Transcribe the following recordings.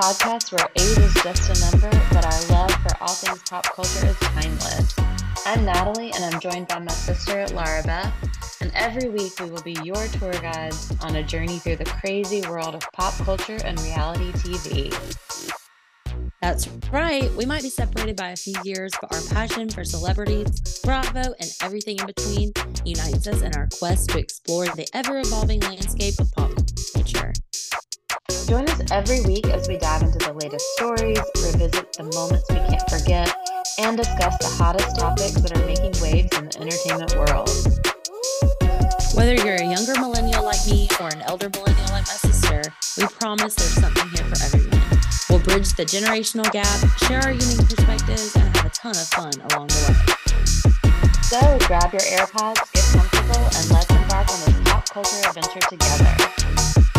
podcast where age is just a number, but our love for all things pop culture is timeless. I'm Natalie, and I'm joined by my sister, Lara Beth. And every week we will be your tour guides on a journey through the crazy world of pop culture and reality TV. That's right. We might be separated by a few years, but our passion for celebrities, Bravo, and everything in between unites us in our quest to explore the ever evolving landscape of pop culture. Join us every week as we dive into the latest stories, revisit the moments we can't forget, and discuss the hottest topics that are making waves in the entertainment world. Whether you're a younger millennial like me or an elder millennial like my sister, we promise there's something here for everyone. We'll bridge the generational gap, share our unique perspectives, and have a ton of fun along the way. So grab your AirPods, get comfortable, and let's embark on this pop culture adventure together.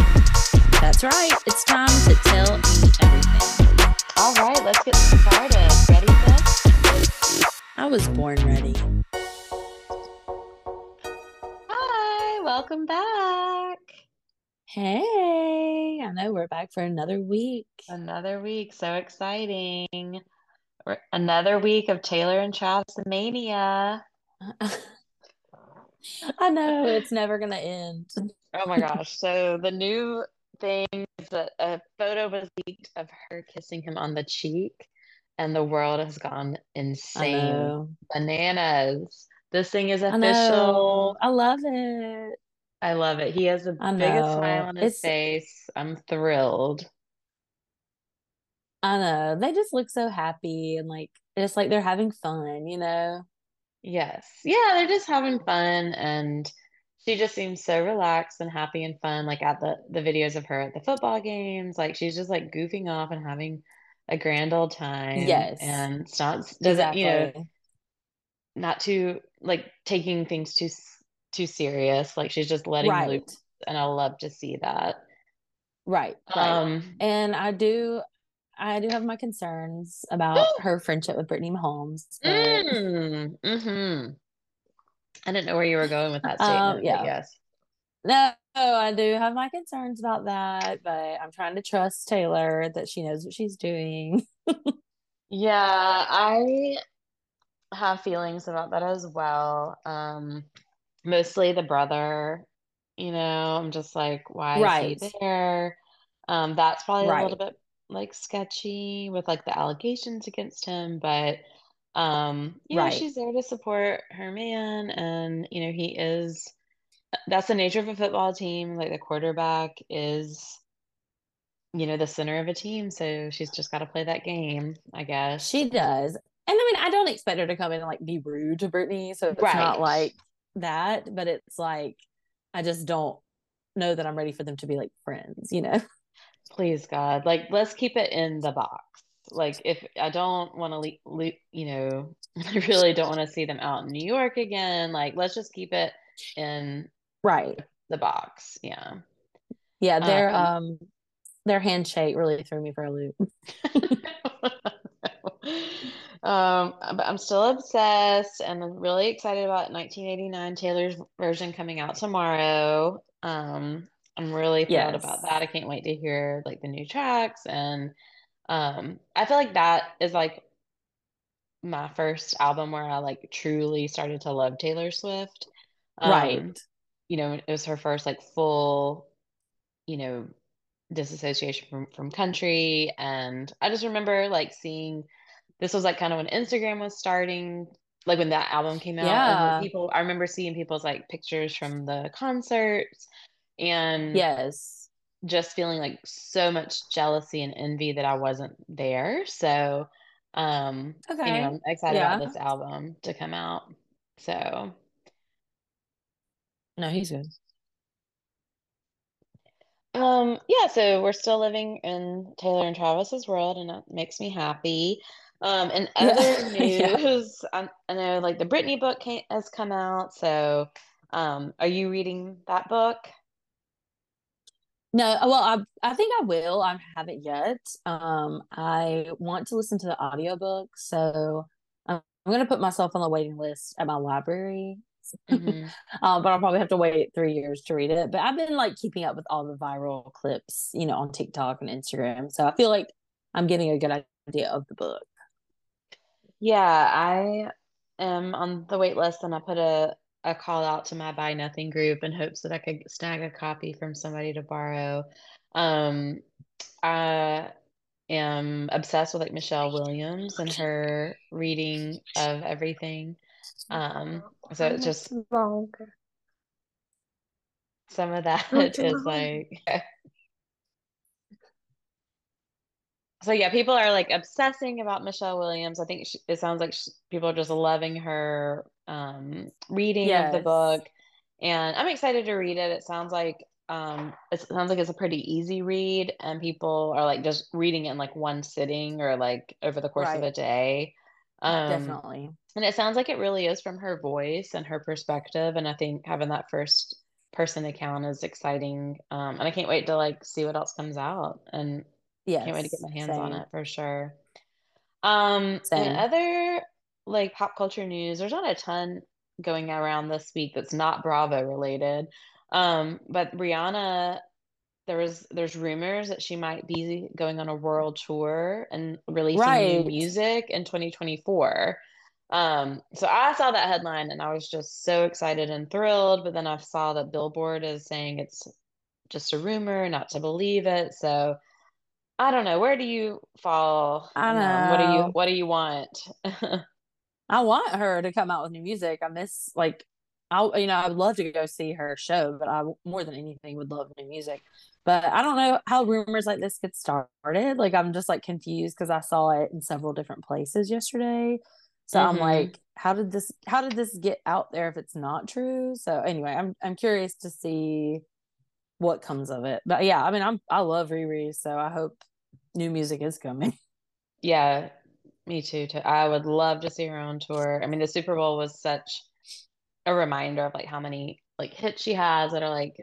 That's right. It's time to tell me everything. All right, let's get started. Ready, sis? I was born ready. Hi, welcome back. Hey, I know we're back for another week. Another week, so exciting. Another week of Taylor and Travis mania. I know it's never going to end. Oh my gosh. So the new thing is that a photo was leaked of her kissing him on the cheek, and the world has gone insane. Bananas. This thing is I official. know. I love it. I love it. He has the biggest smile on his It's, face. I'm thrilled. I know. They just look so happy and like, it's like they're having fun, you know? Yes. Yeah, they're just having fun and she just seems so relaxed and happy and fun like at the the videos of her at the football games. Like she's just like goofing off and having a grand old time Yes, and it's not doesn't, you know, not too like taking things too too serious. Like she's just letting Right. loose and I love to see that. Right. Right. Um And I do, I do have my concerns about her friendship with Brittany Mahomes, mm, hmm I didn't know where you were going with that um, statement, but yeah. yes. No, I do have my concerns about that, but I'm trying to trust Taylor that she knows what she's doing. Yeah, I have feelings about that as well. Um, mostly the brother, you know, I'm just like, why is he there? Um, that's probably a little bit like sketchy with like the allegations against him, but um, you know, she's there to support her man, and you know, he is that's the nature of a football team. Like the quarterback is, you know, the center of a team, so she's just got to play that game, I guess. She does. And I mean, I don't expect her to come in and like be rude to Brittany, so it's Right. not like that, but it's like I just don't know that I'm ready for them to be like friends, you know? Please God, like let's keep it in the box. Like if I don't want to le le you know, I really don't want to see them out in New York again. Like let's just keep it in Right. the box. Yeah. Yeah, their Um, um their handshake really threw me for a loop. um, but I'm still obsessed and I'm really excited about 1989 Taylor's version coming out tomorrow. Um, I'm really thrilled about that. I can't wait to hear like the new tracks and um, I feel like that is like my first album where I like truly started to love Taylor Swift. Um, Right. you know, it was her first like full, you know, disassociation from from country and I just remember like seeing this was like kind of when Instagram was starting like when that album came out and Yeah. people I remember seeing people's like pictures from the concerts and Yes. Just feeling like so much jealousy and envy that I wasn't there. So, um, Okay. I'm excited about this album to come out. So, No, he's good. um, yeah, so we're still living in Taylor and Travis's world, and it makes me happy. Um, and Yeah. other Yeah. news, I, I know like the Britney book came, has come out. So, um, are you reading that book? No, well, I I think I will. I haven't yet. Um, I want to listen to the audiobook, so I'm, I'm gonna put myself on the waiting list at my library Mm-hmm. um, but I'll probably have to wait three years to read it. But I've been like keeping up with all the viral clips, you know, on TikTok and Instagram. So I feel like I'm getting a good idea of the book. Yeah, I am on the wait list and I put a, a call out to my Buy Nothing group in hopes that I could snag a copy from somebody to borrow. Um, I am obsessed with like Michelle Williams and her reading of everything. Um, so it's just longer. some of that is Not too is long. like so yeah people are like obsessing about michelle williams i think she, it sounds like she, people are just loving her um reading of the book and i'm excited to read it it sounds like um it sounds like it's a pretty easy read and people are like just reading it in like one sitting or like over the course of a day um Definitely. and it sounds like it really is from her voice and her perspective. And I think having that first person account is exciting. Um, and I can't wait to like see what else comes out. And Yes. can't wait to get my hands on it for sure. Um, Same. in other like pop culture news, there's not a ton going around this week that's not Bravo related. Um, but Rihanna, there was there's rumors that she might be going on a world tour and releasing new music in 2024. Um, so I saw that headline and I was just so excited and thrilled, but then I saw that Billboard is saying it's just a rumor, not to believe it. So I don't know. Where do you fall? I one? What do you what do you want? I want her to come out with new music. I miss like I you know I would love to go see her show, but I more than anything would love new music. But I don't know how rumors like this get started. Like I'm just like confused because I saw it in several different places yesterday. So I'm Mhm. like, how did this how did this get out there if it's not true? So anyway, I'm I'm curious to see what comes of it. But yeah, I mean I'm I love Riri, so I hope new music is coming. Yeah, me too. too. I would love to see her on tour. I mean, the Super Bowl was such a reminder of like how many like hits she has that are like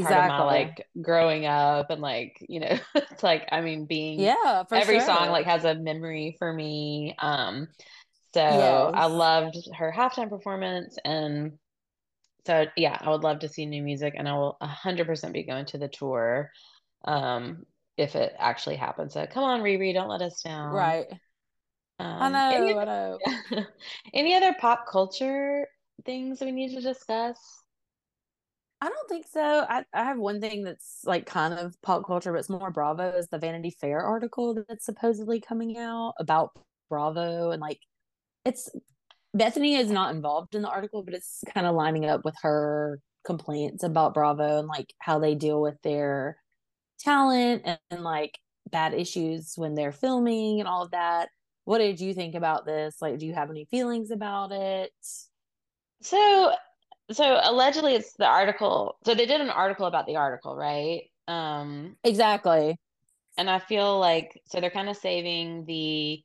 part of my Exactly. like growing up and like, you know, it's like I mean being yeah, every sure. song like has a memory for me. Um, so I loved her halftime performance and so yeah, I would love to see new music and I will 100% be going to the tour um if it actually happens. So come on, Riri, don't let us down. Right. I Um, any know, I know. any other pop culture things we need to discuss? I don't think so. I, I have one thing that's like kind of pop culture, but it's more Bravo is the Vanity Fair article that's supposedly coming out about Bravo and like it's Bethenny is not involved in the article, but it's kind of lining up with her complaints about Bravo and like how they deal with their talent and, and like bad issues when they're filming and all of that. What did you think about this? Like, do you have any feelings about it? So, so allegedly it's the article. So they did an article about the article, right? Um, Exactly. and I feel like so they're kind of saving the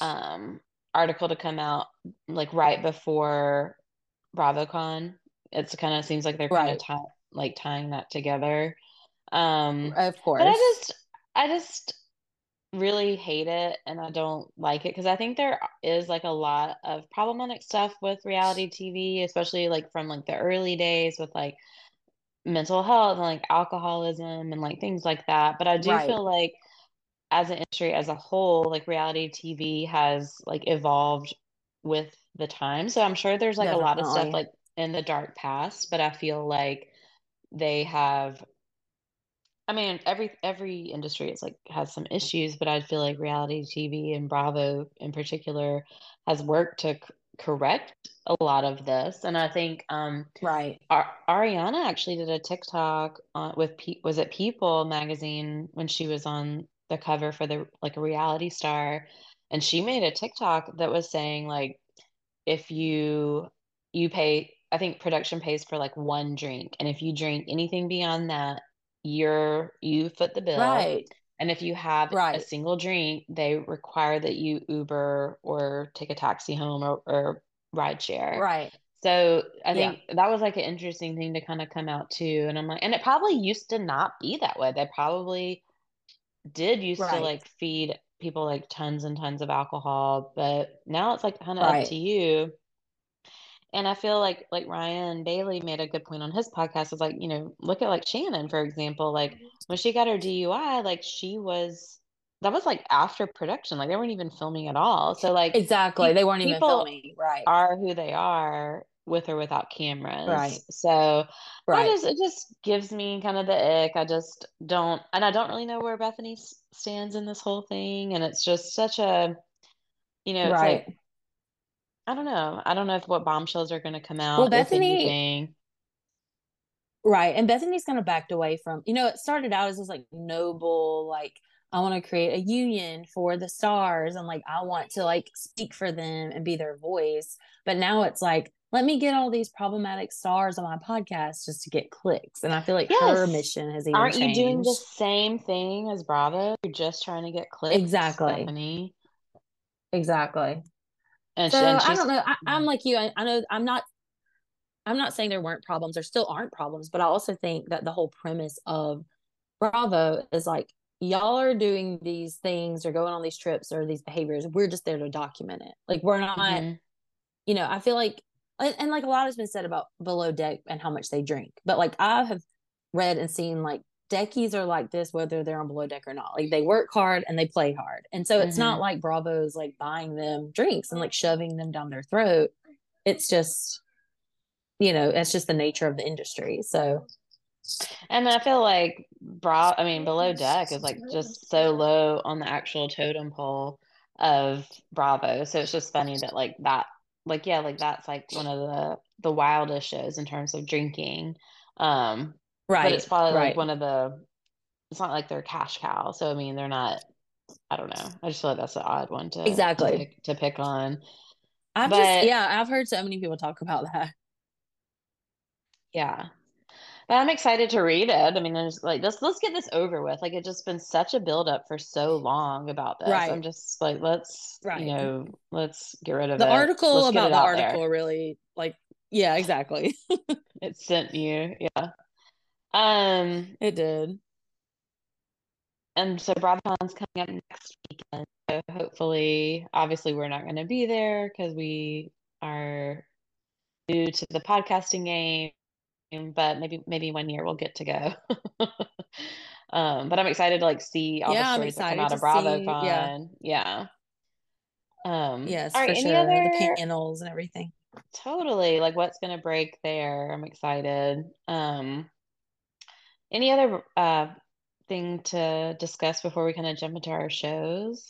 um article to come out like right before BravoCon. It's kind of seems like they're kind of Right. tie like tying that together. Um, Of course. But I just, I just really hate it and I don't like it because I think there is like a lot of problematic stuff with reality TV, especially like from like the early days with like mental health and like alcoholism and like things like that. But I do Right. feel like as an industry as a whole, like reality TV has like evolved with the time. So I'm sure there's like a lot of stuff like in the dark past, but I feel like they have I mean, every every industry is like has some issues, but I feel like reality TV and Bravo in particular has worked to c correct a lot of this. And I think um Right. Ar Ariana actually did a TikTok on with was it People magazine when she was on the cover for the like a reality star, and she made a TikTok that was saying like if you you pay I think production pays for like one drink, and if you drink anything beyond that, you're you foot the bill. Right. And if you have a single drink, they require that you Uber or take a taxi home or, or ride share. Right. So I Yeah. think that was like an interesting thing to kind of come out too. And I'm like, and it probably used to not be that way. They probably did used to like feed people like tons and tons of alcohol, but now it's like kind of up to you. And I feel like like Ryan Bailey made a good point on his podcast. Is like, you know, look at like Shannon, for example. Like when she got her DUI, like she was that was like after production. Like they weren't even filming at all. So like exactly. They weren't even filming. Right. Are who they are with or without cameras. Right. So Right. Just it just gives me kind of the ick. I just don't and I don't really know where Bethenny stands in this whole thing. And it's just such a you know, it's right. like I don't know. I don't know if what bombshells are going to come out. Well, Bethenny-. Right. And Bethenny's kind of backed away from, you know, it started out as this like noble, like, I want to create a union for the stars and like I want to like speak for them and be their voice. But now it's like, let me get all these problematic stars on my podcast just to get clicks. And I feel like her mission has even Aren't changed. you doing the same thing as Bravo? You're just trying to get clicks, Exactly. Stephanie. Exactly. And, So she, and I don't know. I, I'm like you. I, I know I'm not. I'm not saying there weren't problems. There still aren't problems, but I also think that the whole premise of Bravo is like y'all are doing these things or going on these trips or these behaviors. We're just there to document it. Like we're not. Mhm. You know, I feel like, and, and like a lot has been said about below deck and how much they drink, but like I have read and seen like deckies are like this whether they're on below deck or not. Like they work hard and they play hard, and so it's not Mhm. like Bravo's like buying them drinks and like shoving them down their throat. It's just, you know, it's just the nature of the industry. So And I feel like Bra I mean Below Deck is like just so low on the actual totem pole of Bravo. So it's just funny that like that like yeah, like that's like one of the the wildest shows in terms of drinking. Um right, but it's probably right. like one of the it's not like they're cash cow. So I mean they're not I don't know. I just feel like that's an odd one to Exactly. to pick, to pick on. I've but- just yeah, I've heard so many people talk about that. Yeah. But I'm excited to read it. I mean, there's like let's let's get this over with. Like it's just been such a build up for so long about this. Right. I'm just like, let's Right. you know, let's get rid of The it. article Let's about the out there. article really like yeah, exactly. It sent you, yeah. Um, it did. and so BravoCon's coming up next weekend. So hopefully, obviously, we're not going to be there because we are new to the podcasting game. But maybe maybe one year we'll get to go. Um, but I'm excited to like see all Yeah, the stories that come out of to BravoCon. Yeah. Um, Yes, all for any sure. other The panels and everything. totally like what's gonna break there? I'm excited. Um, any other uh thing to discuss before we kind of jump into our shows?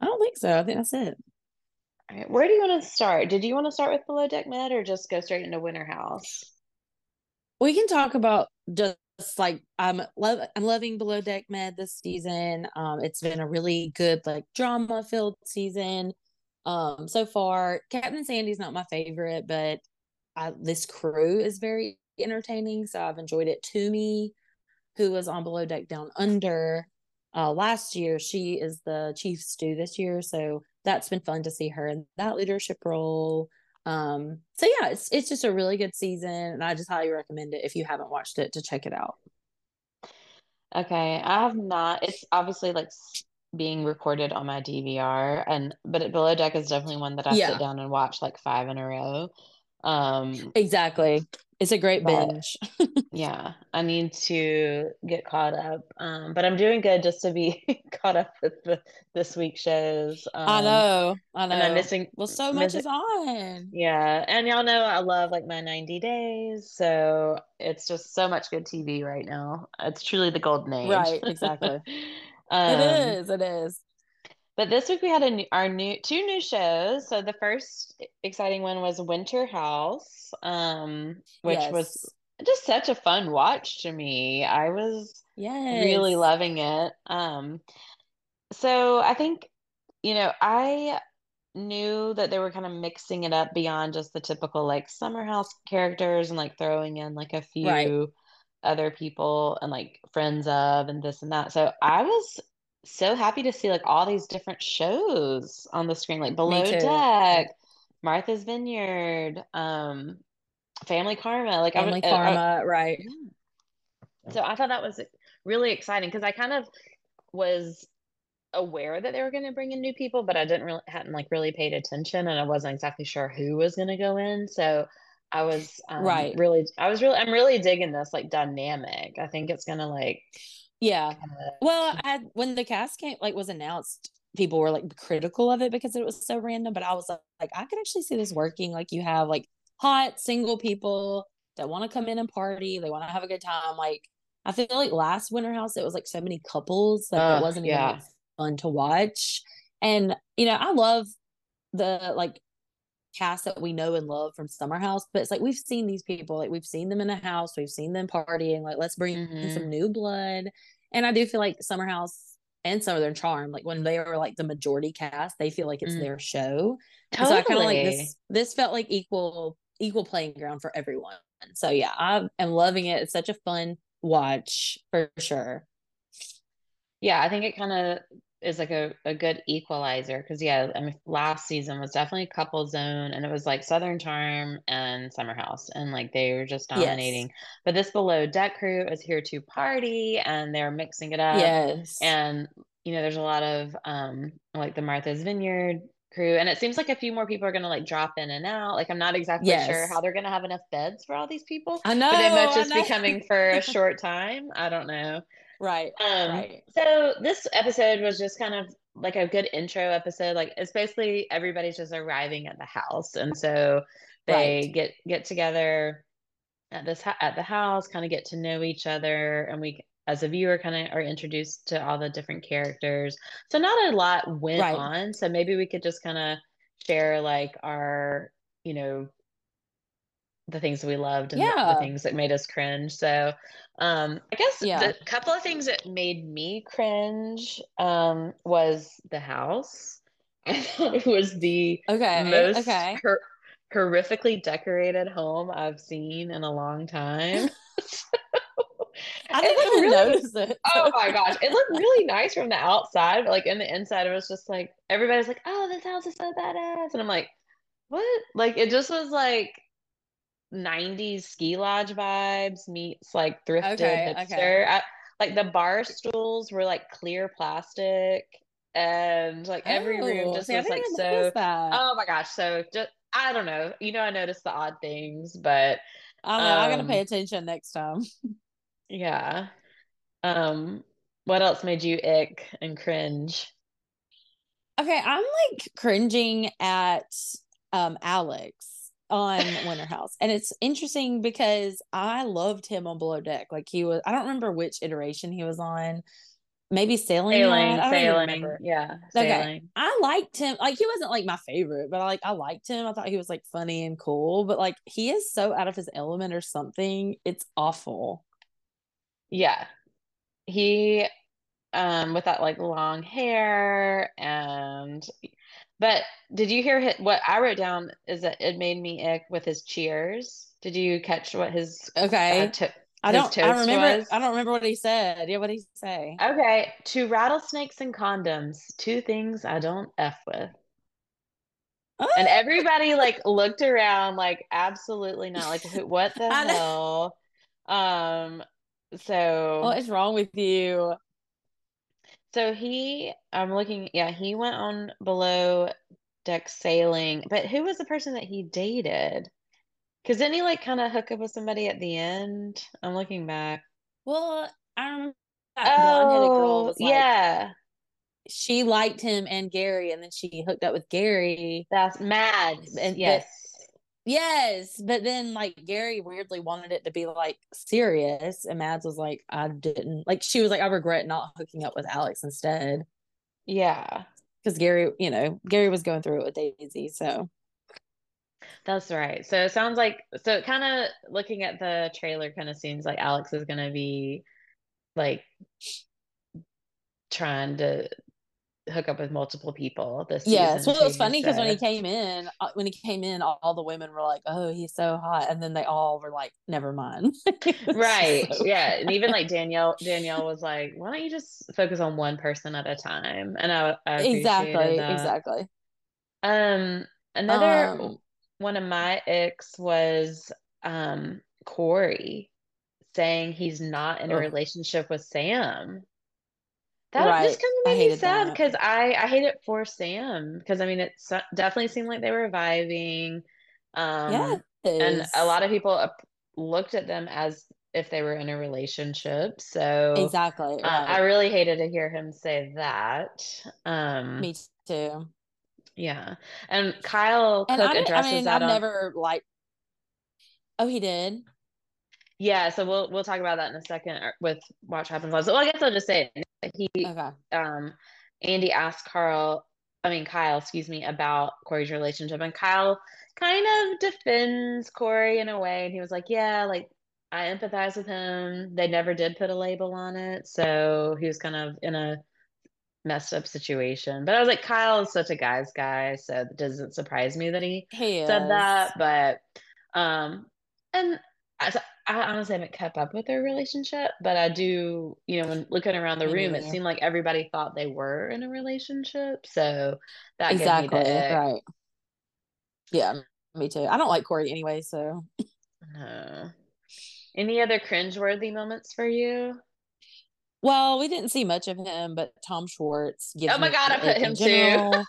I don't think so. I think that's it. All right, where do you want to start? Did you want to start with Below Deck Med or just go straight into Winter House? We can talk about just like I'm love I'm loving Below Deck Med this season. Um, it's been a really good like drama filled season. Um, so far, Captain Sandy's not my favorite, but I, this crew is very entertaining, so I've enjoyed it. Tumi, who was on Below Deck Down Under uh, last year, she is the chief stew this year, so that's been fun to see her in that leadership role. Um, so yeah, it's it's just a really good season, and I just highly recommend it if you haven't watched it to check it out. Okay, I have not. It's obviously like being recorded on my DVR, and but it, Below Deck is definitely one that I Yeah. sit down and watch like five in a row. Um, Exactly, it's a great But- binge. yeah, I need to get caught up. Um, but I'm doing good just to be caught up with the this week's shows. I Um, know, I know. and I'm missing. well, so much missing- is on. Yeah, and y'all know I love like my 90 days, so it's just so much good TV right now. It's truly the golden age. Right, exactly. Um, it is. It is. But this week we had a new, our new two new shows. So the first exciting one was Winter House, um, which was just such a fun watch to me. I was really loving it. Um, so I think, you know, I knew that they were kind of mixing it up beyond just the typical like summer house characters and like throwing in like a few Right. other people and like friends of and this and that. So I was so happy to see like all these different shows on the screen, like Below. Deck, Martha's Vineyard, um, Family Karma. Like I Family uh, uh, karma, right? so I thought that was really exciting because I kind of was aware that they were going to bring in new people, but I didn't really hadn't like really paid attention, and I wasn't exactly sure who was going to go in. So I was um, Right. really, I was really, I'm really digging this like dynamic. I think it's gonna like, Yeah. Uh, well, I when the cast came like was announced, people were like critical of it because it was so random. But I was like, I could actually see this working. Like you have like hot single people that want to come in and party, they want to have a good time. Like I feel like last Winter House, it was like so many couples, like Ugh, it wasn't even like, fun to watch. And you know, I love the like cast that we know and love from Summer House, but it's like we've seen these people, like we've seen them in the house, we've seen them partying. Like let's bring in Mhm. some new blood. And I do feel like Summer House and Southern Charm, like when they are like the majority cast, they feel like it's Mm. their show. Totally. So I kind of like this. This felt like equal equal playing ground for everyone. So yeah, I am loving it. It's such a fun watch for sure. Yeah, I think it kind of is like a, a good equalizer because yeah, I mean last season was definitely a couple zone and it was like Southern Charm and Summer House and like they were just Yes. dominating. But this below deck crew is here to party and they're mixing it up. yes. And you know, there's a lot of um like the Martha's Vineyard crew and it seems like a few more people are gonna like drop in and out. Like I'm not exactly sure how they're gonna have enough beds for all these people. I know. But they might just be coming for a short time. I don't know. Right. Um, Right. so this episode was just kind of like a good intro episode. Like it's basically everybody's just arriving at the house, and so they Right. get get together at this at the house, kind of get to know each other, and we as a viewer kind of are introduced to all the different characters. So not a lot went Right. on. So maybe we could just kind of share like our you know the things that we loved and the, the things that made us cringe. So, um, I guess Yeah. the couple of things that made me cringe um, was the house. I thought it was the Okay. most okay. hor- horrifically decorated home I've seen in a long time. I didn't even really- notice it. Oh my gosh, it looked really nice from the outside, but like in the inside, it was just like everybody's like, "Oh, this house is so badass," and I'm like, "What?" Like it just was like 90s ski lodge vibes meets like thrifted Okay, hipster. okay. I, like the bar stools were like clear plastic, and like every room Oh, just see, was like so. Oh my gosh, so just I don't know. You know, I noticed the odd things, but I know. I gotta um, pay attention next time. yeah. Um, what else made you ick and cringe? Okay, I'm like cringing at um Alex on Winter House. And it's interesting because I loved him on Below Deck. Like he was I don't remember which iteration he was on. Maybe sailing. Sailing, Yacht? I don't sailing, yeah, Okay. I liked him. Like he wasn't like my favorite, but I like I liked him. I thought he was like funny and cool. But like he is so out of his element or something. It's awful. Yeah. He um with that like long hair and but did you hear his, what I wrote down is that it made me ick with his cheers. Did you catch what his Okay. uh, to- I his don't I remember was? I don't remember what he said. Yeah, what did he say? Okay, to rattlesnakes and condoms, two things I don't F with. And everybody like looked around like absolutely not like who, what the hell? Um so What is wrong with you? So he, I'm looking, yeah, he went on below deck sailing, but who was the person that he dated? Because didn't he like kind of hook up with somebody at the end? I'm looking back. Well, I remember that blonde-headed girl Oh, was like yeah, she liked him and Gary, and then she hooked up with Gary. that's mad. And yes. Yes, but then like Gary weirdly wanted it to be like serious, and Mads was like, I didn't like. She was like, I regret not hooking up with Alex instead Yeah, because Gary, you know, Gary was going through it with Daisy. So that's right. So it sounds like, so kind of looking at the trailer kind of seems like Alex is going to be like trying to hook up with multiple people this yes, season well, it was funny because when he came in, when he came in, all, all the women were like, "Oh, he's so hot," and then they all were like, "Never mind." Right. So- Yeah. And even like Danielle, Danielle was like, why don't you just focus on one person at a time? And I, I exactly, that. exactly. Um, another Um, one of my icks was um Corey saying he's not in a relationship with Sam. That Right. just kind of made me sad because I I hate it for Sam because I mean it definitely seemed like they were vibing, um, and a lot of people looked at them as if they were in a relationship. So Exactly. uh, I really hated to hear him say that. Um, Me too. yeah, and Kyle And Cook I didn't, I mean, that I've on. never like Oh, he did? Yeah, so we'll we'll talk about that in a second with Watch Happens Live. So well, I guess I'll just say it. He Okay. um Andy asked Carl, I mean Kyle, excuse me, about Corey's relationship, and Kyle kind of defends Corey in a way, and he was like, "Yeah, like I empathize with him. They never did put a label on it, so he was kind of in a messed up situation." But I was like, Kyle is such a guy's guy, so it doesn't surprise me that he He said that. But um, and I, honestly haven't kept up with their relationship, but I do, you know, when looking around the room, it seemed like everybody thought they were in a relationship. So that Exactly. gave me the. Right. Yeah, me too. I don't like Corey anyway, so No. Any other cringeworthy moments for you? well, we didn't see much of him, but Tom Schwartz Oh my God, I put him too.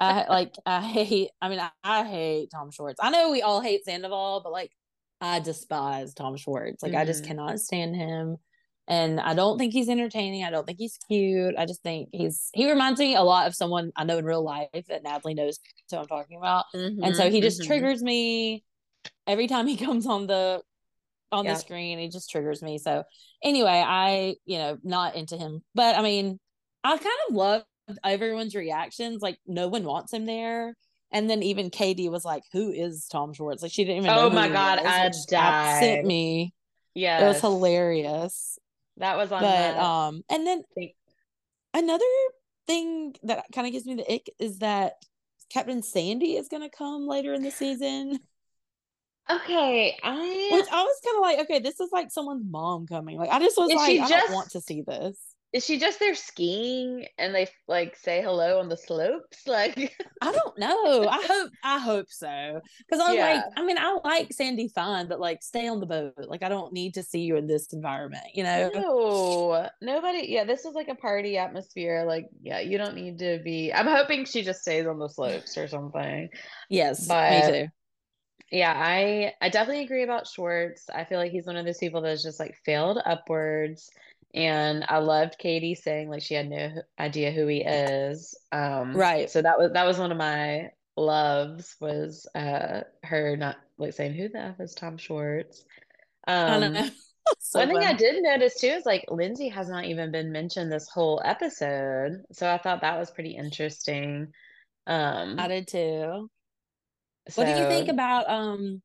I like I hate I mean I, I hate Tom Schwartz. I know we all hate Sandoval, but like I despise Tom Schwartz. Like I just Mhm. cannot stand him. And I don't think he's entertaining. I don't think he's cute. I just think he's he reminds me a lot of someone I know in real life that Natalie knows who I'm talking about. And so he just mhm. triggers me every time he comes on the on the screen. He just triggers me. So anyway, I you know not into him, but I mean, I kind of loved everyone's reactions. Like no one wants him there. And then even Katie was like, "Who is Tom Schwartz?" Like she didn't even. Oh my God, I died. me. Yeah, It was hilarious. That was on But that um, and then another thing that kind of gives me the ick is that Captain Sandy is going to come later in the season. Okay, I Which I was kind of like, okay, this is like someone's mom coming. Like, I just was like, I don't want to see this. Is she just there skiing and they like say hello on the slopes? Like I don't know. I hope, I hope so. Because i'm Yeah. like, I mean, I like Sandy fine, but like, stay on the boat. Like, I don't need to see you in this environment, you know? No, nobody. Yeah, this is like a party atmosphere. Like, yeah, you don't need to be. I'm hoping she just stays on the slopes or something. Yes, But- me too. Yeah, I I definitely agree about Schwartz. I feel like he's one of those people that's just like failed upwards. And I loved Katie saying like she had no idea who he is. Um, Right. So that was that was one of my loves was uh her not like saying who the F is Tom Schwartz. I Um, know. So One thing I did notice too is like Lindsay has not even been mentioned this whole episode. So I thought that was pretty interesting. Um, I did too. What do you think about um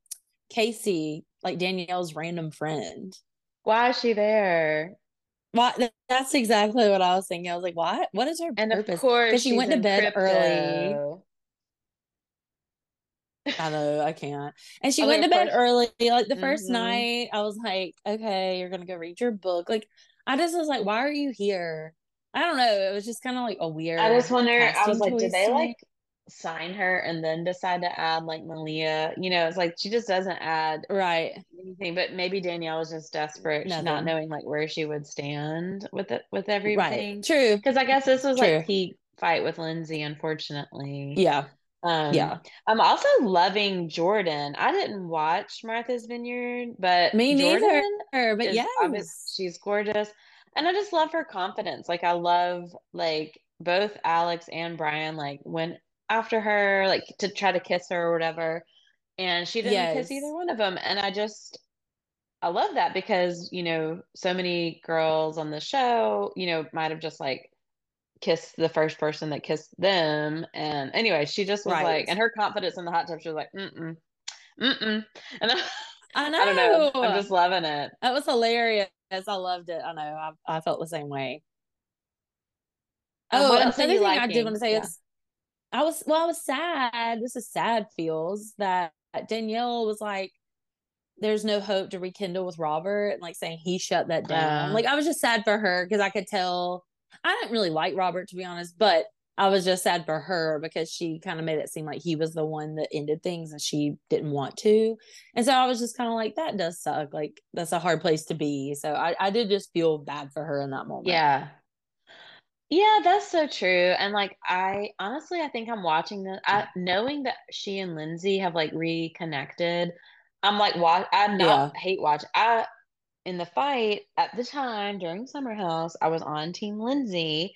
Casey, like Danielle's random friend? why is she there? Why that's exactly what I was thinking. I was like, what? What is her And of course, Because she went to bed early. I know, I can't. And she went to bed course. early. Like the 1st Mhm. night, I was like, okay, you're gonna go read your book. Like, I just was like, why are you here? I don't know. It was just kind of like a weird. I just wonder, I was like, did they like sign her and then decide to add like Malia? You know, it's like she just doesn't add right? anything, but maybe Danielle was just desperate, not knowing like where she would stand with it with everything. Right. True. Because I guess this was True. like peak fight with Lindsay, unfortunately. Yeah. Um, Yeah. I'm also loving Jordan. I didn't watch Martha's Vineyard, but Me neither. Jordan But yeah, she's gorgeous. And I just love her confidence. Like I love like both Alex and Brian like went after her like to try to kiss her or whatever. And she didn't kiss either one of them. And I just I love that because, you know, so many girls on the show, you know, might have just like kissed the first person that kissed them. And anyway, she just was Right. like, and her confidence in the hot tub, she was like, mm-mm, mm-mm. And I, I know. I don't know. I'm just loving it. That was hilarious. I loved it. I know. I, I felt the same way. Oh, what else are another thing I did want to say Yeah. is, I was well. I was sad. This is sad. Feels that Danielle was like, "There's no hope to rekindle with Robert," and like saying he shut that down. Uh. like I was just sad for her because I could tell. I didn't really like Robert to be honest, but I was just sad for her because she kind of made it seem like he was the one that ended things and she didn't want to. And so I was just kind of like, that does suck. Like that's a hard place to be. So I, I did just feel bad for her in that moment. Yeah. Yeah, that's so true. And like I honestly I think I'm watching the I knowing that she and Lindsay have like reconnected. I'm like watch I'm not Yeah, hate watch. I in the fight at the time during Summer House, I was on Team Lindsay,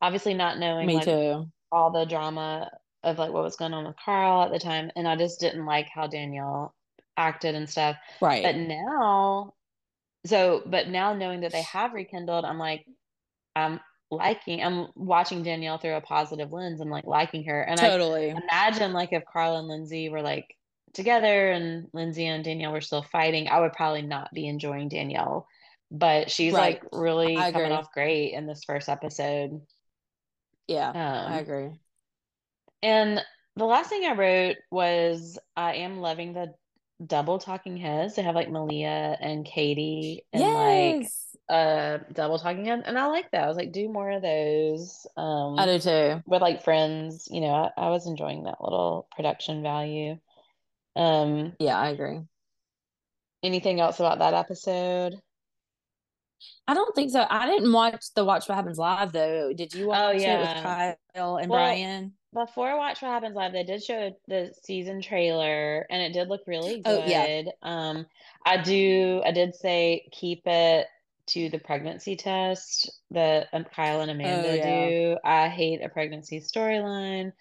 obviously not knowing me like too. all the drama of like what was going on with Carl at the time, and I just didn't like how Danielle acted and stuff. Right. But now, so but now knowing that they have rekindled, I'm like I'm liking, I'm watching Danielle through a positive lens. I'm like liking her, and I Totally. imagine like if Carl and Lindsay were like together and Lindsay and Danielle were still fighting, I would probably not be enjoying Danielle. But she's Right. like really I coming agree. off great in this first episode. Yeah, I Um, agree. and the last thing I wrote was I am loving the double talking heads. They have like Malia and Katie and like Yes. uh double talking head, and I like that. I was like, do more of those. Um I do too. with like friends, you know, I, I was enjoying that little production value. Um, Yeah, I agree. anything else about that episode? I don't think so. I didn't watch the Watch What Happens Live though. Did you Oh yeah. it with. Kyle and Well, Brian? Before Watch What Happens Live, they did show the season trailer and it did look really good. Oh yeah. Um, I do, I did say keep it to the pregnancy test that um, Kyle and Oh Amanda yeah. do. I hate a pregnancy storyline,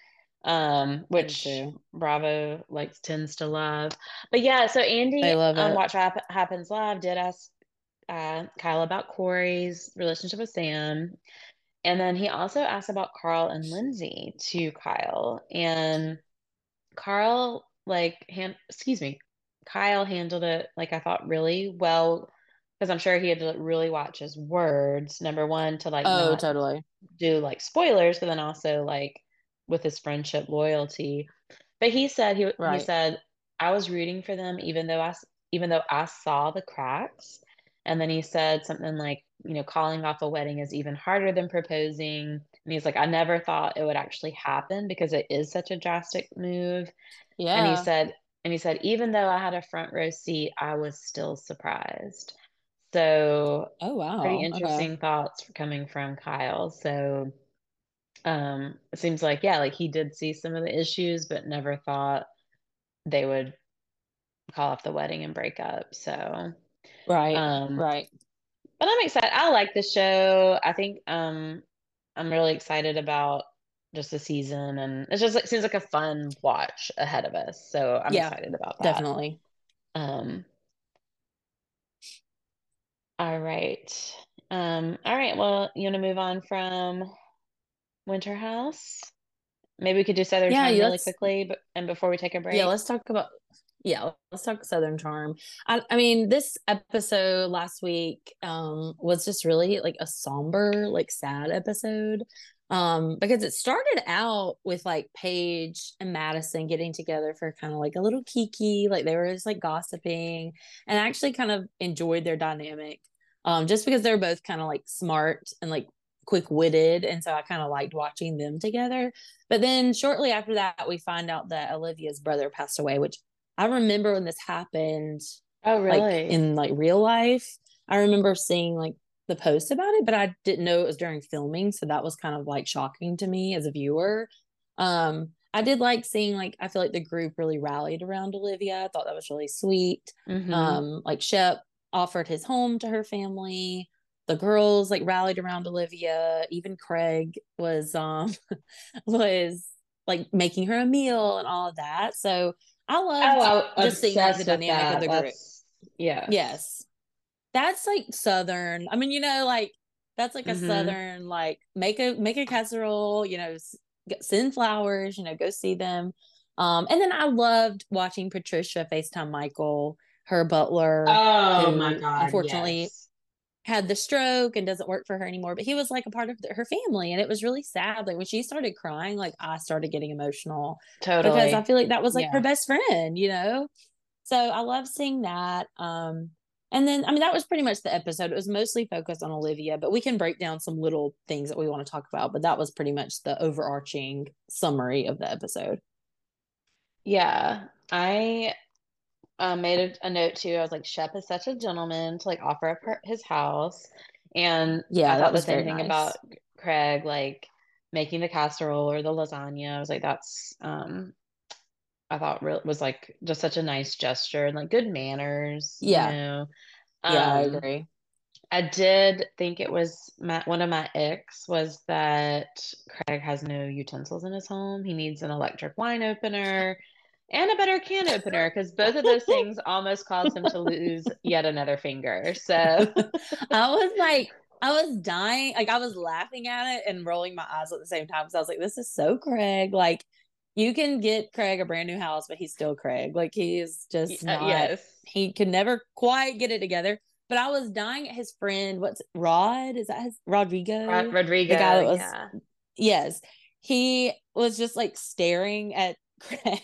um, which. Bravo likes tends to love. But yeah, so Andy They love on it. Watch What Happens Live did ask uh, Kyle about Corey's relationship with Sam. And then he also asked about Carl and Lindsay to Kyle. And Carl, like, hand, excuse me, Kyle handled it, like, I thought really well, because I'm sure he had to really watch his words. Number one, to like Oh, totally. do like spoilers, but then also like with his friendship loyalty. But he said he he said I was rooting for them even though I even though I saw the cracks. And then he said something like, you know, calling off a wedding is even harder than proposing. And he's like, I never thought it would actually happen because it is such a drastic move. Yeah. And he said, and he said, even though I had a front row seat, I was still surprised. So Oh pretty wow. Okay. interesting thoughts coming from Kyle. So um, it seems like, yeah, like he did see some of the issues, but never thought they would call off the wedding and break up. So, Right. um, Right. but I'm excited. I like the show. I think um, I'm really excited about just the season, and it's just like seems like a fun watch ahead of us. So I'm Yeah, excited about that. definitely. Um, all right. Um, all right. Well, you want to move on from Winter House? Maybe we could do Southern Yeah, Charm really quickly, but and before we take a break. yeah, let's talk about yeah, let's talk Southern Charm. I I mean, this episode last week um was just really like a somber, like sad episode. Um, because it started out with like Paige and Madison getting together for kind of like a little kiki, like they were just like gossiping, and I actually kind of enjoyed their dynamic. Um, just because they're both kind of like smart and like quick-witted, and so I kind of liked watching them together. But then shortly after that, we find out that Olivia's brother passed away, which I remember when this happened, Oh, like really? in like real life. I remember seeing like the post about it, but I didn't know it was during filming, so that was kind of like shocking to me as a viewer. Um, I did like seeing like I feel like the group really rallied around Olivia. I thought that was really sweet. Mm-hmm. Um, like Shep offered his home to her family. The girls like rallied around Olivia. Even Craig was um was like making her a meal and all of that. So I loved Oh, just seeing like the dynamic of the group. That's yes. Yes. That's like southern. I mean, you know, like that's like a Mm-hmm. southern like make a make a casserole, you know, send flowers, you know, go see them. Um and then I loved watching Patricia FaceTime Michael, her butler, Oh my God, unfortunately yes. Had the stroke and doesn't work for her anymore, but he was like a part of the, her family and it was really sad. Like when she started crying, like I started getting emotional Totally. because I feel like that was like her best friend, you know? So I love seeing that. Um, and then, I mean, that was pretty much the episode. It was mostly focused on Olivia, but we can break down some little things that we want to talk about. But that was pretty much the overarching summary of the episode. Yeah. I uh, made a, a note too. I was like, Shep is such a gentleman to like offer up her, his house. And I Yeah, that thought the same thing about. Craig like making the casserole or the lasagna. I was like, that's um I thought re- was like just such a nice gesture and like good manners. Yeah. You know? Yeah, I Um, agree. I did think it was my one of my icks was that Craig has no utensils in his home. He needs an electric wine opener and a better can opener because both of those things almost caused him to lose yet another finger. So I was like, I was dying. Like I was laughing at it and rolling my eyes at the same time. So I was like, this is so Craig. Like you can get Craig a brand new house, but he's still Craig. Like he is just uh, not yes. he can never quite get it together. But I was dying at his friend. What's Rod? Is that his Rodrigo? Rod- Rodrigo. the guy that was yeah. yes. He was just like staring at Craig.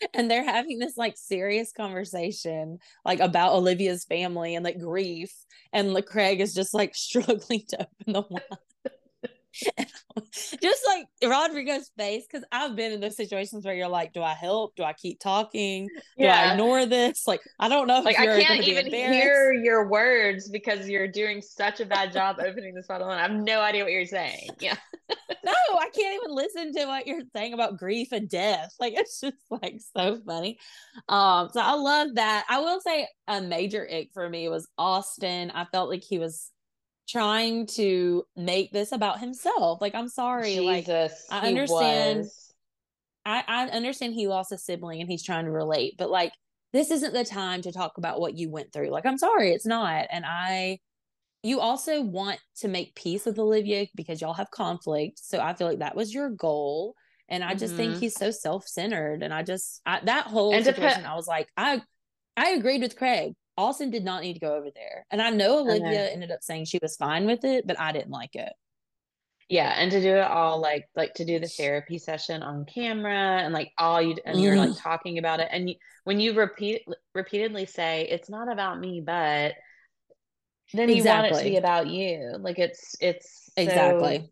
And they're having this like serious conversation like about Olivia's family and like grief. And like Craig is just like struggling to open the wine. just like Rodrigo's face, because I've been in those situations where you're like, do I help? Do I keep talking? Do I ignore this? Like, I don't know if Like I can't even hear your words because you're doing such a bad job opening this bottle and I have no idea what you're saying. Yeah. no, I can't even listen to what you're saying about grief and death. Like it's just like so funny. Um, so I love that. I will say a major ick for me was Austin. I felt like he was trying to make this about himself. Like, I'm sorry, like I understand- I, I understand he lost a sibling and he's trying to relate, but like this isn't the time to talk about what you went through. Like, I'm sorry, it's not. And I you also want to make peace with Olivia because y'all have conflict. So I feel like that was your goal. And I just think Mhm. he's so self-centered. And I just I, that whole And situation, I was like, I I agreed with Craig. Austin did not need to go over there. And I know I know. Olivia ended up saying she was fine with it, but I didn't like it. Yeah, and to do it all like like to do the therapy session on camera and like all you and you're like talking about it and you, when you repeat repeatedly say it's not about me but then you want it to be about you. Like it's it's so Exactly.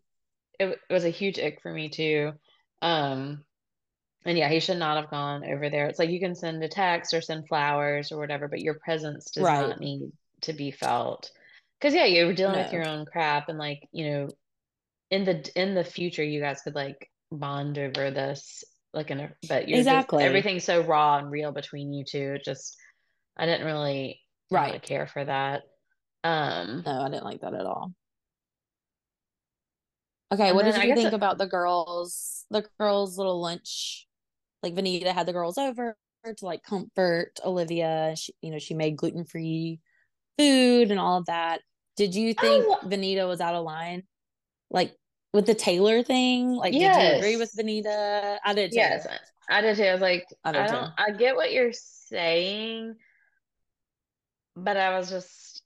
it, it was a huge ick for me too. Um and yeah, he should not have gone over there. It's like you can send a text or send flowers or whatever, but your presence does Right. not need to be felt. Because yeah, you were dealing with your own crap and like, you know, in the in the future you guys could like bond over this like in a but you're just Exactly. everything's so raw and real between you two. It just I didn't really I didn't really Right. care for that. Um No, I didn't like that at all. Okay, what did you think it- about the girls, the girls' little lunch? Like Venita had the girls over to like comfort Olivia. She, you know, she made gluten-free food and all of that. Did you think Oh. Venita was out of line? Like with the Taylor thing? Like, did you agree with Yes. Venita? I did too. Yes, I did too. I was like, I I don't, too. I get what you're saying, but I was just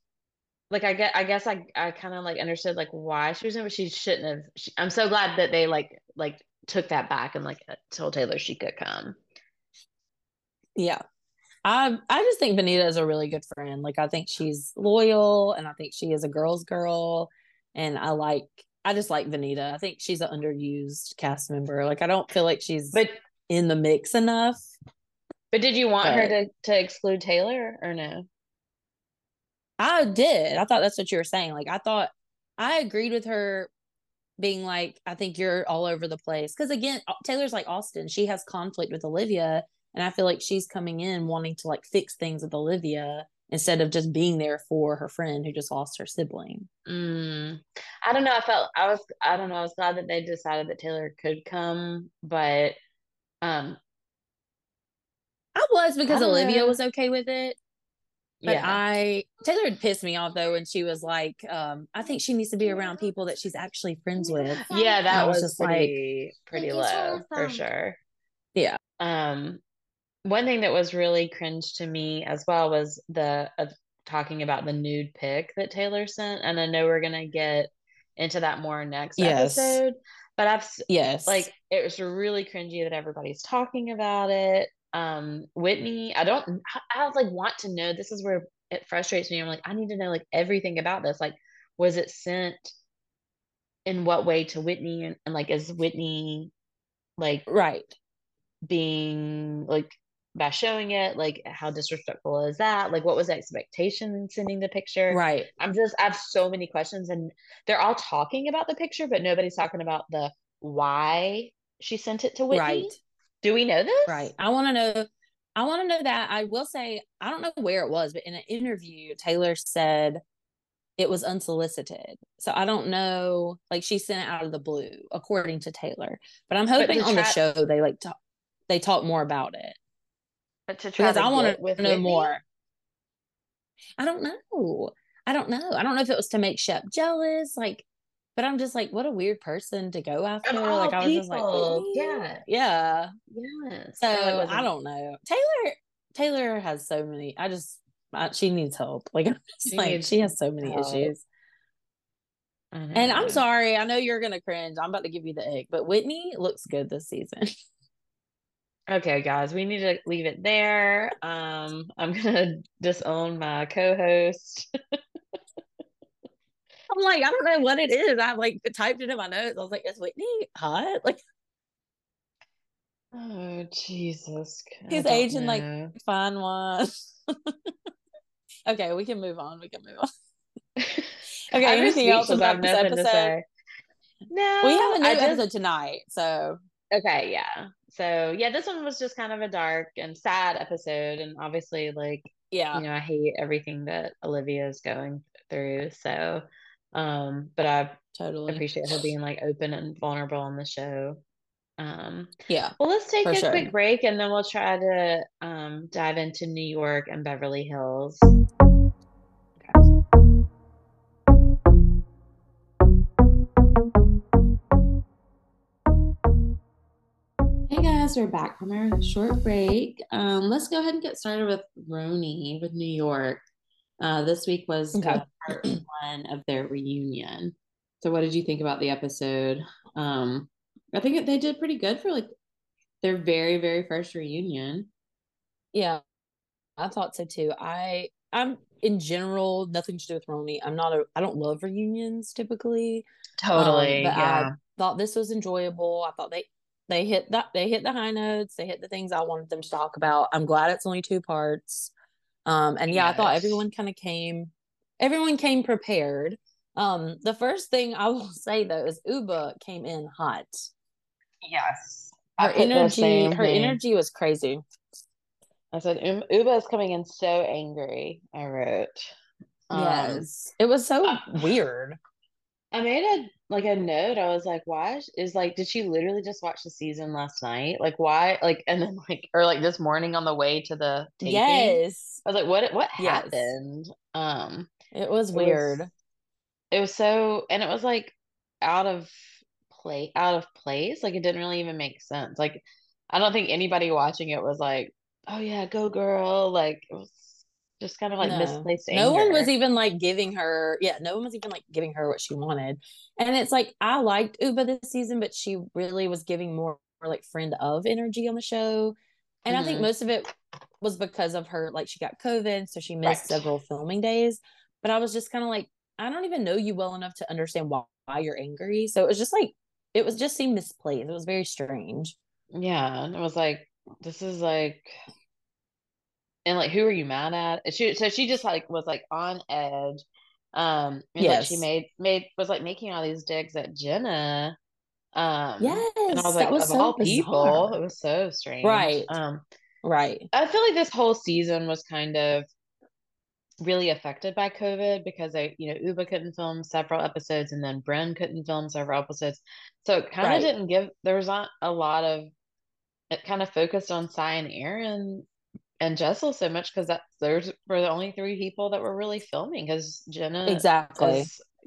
like, I get, I guess I, I kind of like understood like why she was in, but she shouldn't have. She, I'm so glad that they like, like took that back and like told Taylor she could come. Yeah. I I just think Venita is a really good friend. Like I think she's loyal and I think she is a girl's girl. And I like I just like Venita. I think she's an underused cast member. Like I don't feel like she's But, in the mix enough. but did you want her to to exclude Taylor or no? I did. I thought that's what you were saying. Like I thought I agreed with her being like, I think you're all over the place. Because again, Taylor's like Austin. She has conflict with Olivia. And I feel like she's coming in wanting to like fix things with Olivia instead of just being there for her friend who just lost her sibling. Mm, I don't know. I felt I was I don't know. I was glad that they decided that Taylor could come, but um, I was because Olivia know. was okay with it. But yeah. I Taylor had pissed me off though when she was like, um, I think she needs to be around people that she's actually friends with. Yeah, that was was just like- pretty pretty Thank you, low for sure. Yeah. Um, one thing that was really cringe to me as well was the of talking about the nude pic that Taylor sent, and I know we're gonna get into that more next Yes. episode, but I've Yes. like it was really cringy that everybody's talking about it. Um, Whitney, I don't, I, I like want to know. This is where it frustrates me. I'm like, I need to know like everything about this. Like, was it sent in what way to Whitney, and, and like, is Whitney like right. being like by showing it like how disrespectful is that like what was the expectation in sending the picture right i'm just i have so many questions and they're all talking about the picture but nobody's talking about the why she sent it to whitney right do we know this right i want to know i want to know that i will say i don't know where it was but in an interview taylor said it was unsolicited so i don't know like she sent it out of the blue according to taylor but i'm hoping to on the show they like talk they talk more about it but to try because to I want to know Whitney? more. I don't know. I don't know. I don't know if it was to make Shep jealous, like, but I'm just like, what a weird person to go after. Like, I was just like, people, yeah. yeah. yes So Or, like, was I don't know. Taylor, Taylor has so many. I just, I, she needs help. Like, I'm just She like, she has so many help. issues. And I'm sorry, I know you're gonna cringe. I'm about to give you the egg, but Whitney looks good this season. Okay, guys, we need to leave it there. Um, I'm gonna disown my co-host. I'm like, I don't know what it is. I like typed it in my notes. I was like, is Whitney hot? Like, Oh, Jesus. I He's aging like- fine one. okay, we can move on. We can move on. Okay, I'm anything else. About this episode? say. No, we have a new just episode tonight, so okay, yeah. So yeah, this one was just kind of a dark and sad episode, and obviously, like yeah, you know, I hate everything that Olivia is going through. So, um, but I totally. appreciate her being like open and vulnerable on the show. Um, Yeah, well, let's take a sure. quick break and then we'll try to um dive into New York and Beverly Hills. Hey guys, we're back from our short break. Um, let's go ahead and get started with RHONY with New York. Uh, this week was Okay. part one of their reunion. So, what did you think about the episode? Um, I think they did pretty good for like their very, very first reunion. yeah, I thought so too. I, I'm in general nothing to do with RHONY. I'm not a. I don't love reunions typically. Totally, Um, but yeah. I thought this was enjoyable. I thought they they hit that they hit the high notes. They hit the things I wanted them to talk about. I'm glad it's only two parts. Um, and yeah, I thought everyone kind of came, everyone came prepared. Um, the first thing I will say though is Ubah came in hot. Yes. Her I put the energy, her thing. energy was crazy. I said um, Ubah is coming in so angry. I wrote. Um, yes, it was so uh, weird. I made a like a note. I was like, why is- is like, did she literally just watch the season last night? Like, why? Like, and then like, or like this morning on the way to the taping. Yes, I was like, what? What Yes. happened? Um, it was it weird. was- it was so, and it was like out of play, out of place. Like, it didn't really even make sense. Like, I don't think anybody watching it was like, oh yeah, go girl. Like, it was just kind of like no. misplaced No one was even like giving her, yeah, no one was even like giving her what she wanted. And it's like I liked Ubah this season, but she really was giving more, more like friend of energy on the show. And I think Mhm. most of it was because of her, like she got COVID, so she missed Right. several filming days. But I was just kind of like, I don't even know you well enough to understand why, why you're angry. So it was just like it was just seemed misplaced. It was very strange. Yeah, and it was like, this is like, and like, who are you mad at? And She so she just like was like on edge. Um, and like she made made was like making all these digs at Jenna. Um, Yes, and I was like, was of so all people, it was so strange. Right. Um, Right. I feel like this whole season was kind of really affected by COVID because I, you know, Ubah couldn't film several episodes and then Brynn couldn't film several episodes. So it kind of Right. didn't give, there was not a lot of, it kind of focused on Sai and Erin and Jessel so much because that's, those were the only three people that were really filming because Jenna Exactly.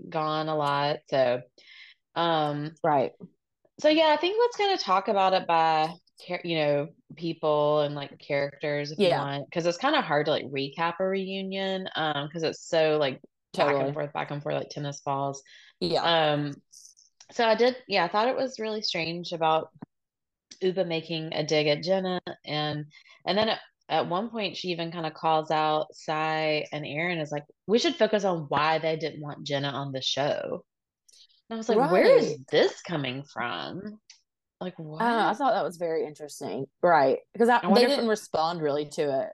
gone a lot. So, um, Right. so yeah, I think let's kind of talk about it by you know people and like characters if you Yeah. want because it's kind of hard to like recap a reunion um because it's so like back and forth back and forth like tennis balls Yeah. um so I did yeah I thought it was really strange about Ubah making a dig at Jenna and and then at, at one point she even kind of calls out Sai and Erin is like we should focus on why they didn't want Jenna on the show and I was like where is this coming from Like what? I know. I thought that was very interesting. Right. Because I they didn't respond really to it.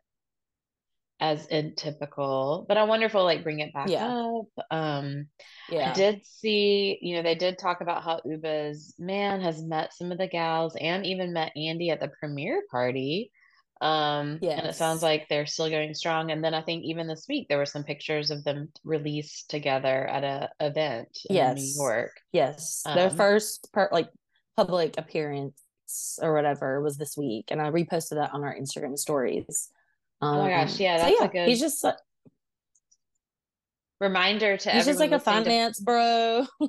as in typical, but I wonder if we'll like bring it back Yeah. up. Um, Yeah. I did see, you know, they did talk about how Ubah's man has met some of the gals and even met Andy at the premiere party. Um, and it sounds like they're still going strong. And then I think even this week there were some pictures of them released together at a event in New Yes. York. Yes. Their Um, first part like public appearance or whatever was this week. And I reposted that on our Instagram stories. Oh my gosh, Um, yeah, so that's a yeah, good he's just like- Reminder to he's just like a listening to finance bro.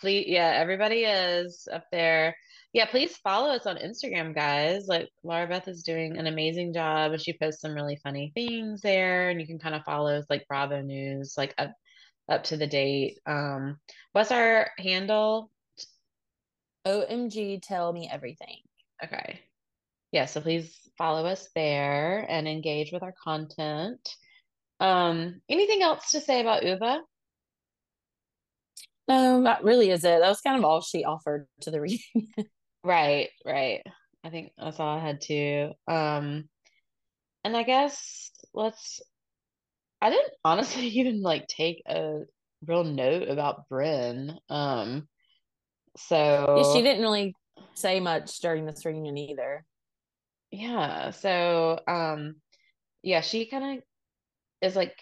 please yeah everybody is up there yeah please follow us on instagram guys like laura beth is doing an amazing job and she posts some really funny things there and you can kind of follow us like bravo news like up up to the date um what's our handle OMG, tell me everything. okay yeah so please follow us there and engage with our content um anything else to say about ubah No, that really is it. That was kind of all she offered to the reading. Right, right. I think that's all I had too. Um, and I guess let's, I didn't honestly even like take a real note about Brynn. Um, so Yeah, she didn't really say much during this reunion either. yeah, so um, yeah, she kind of is like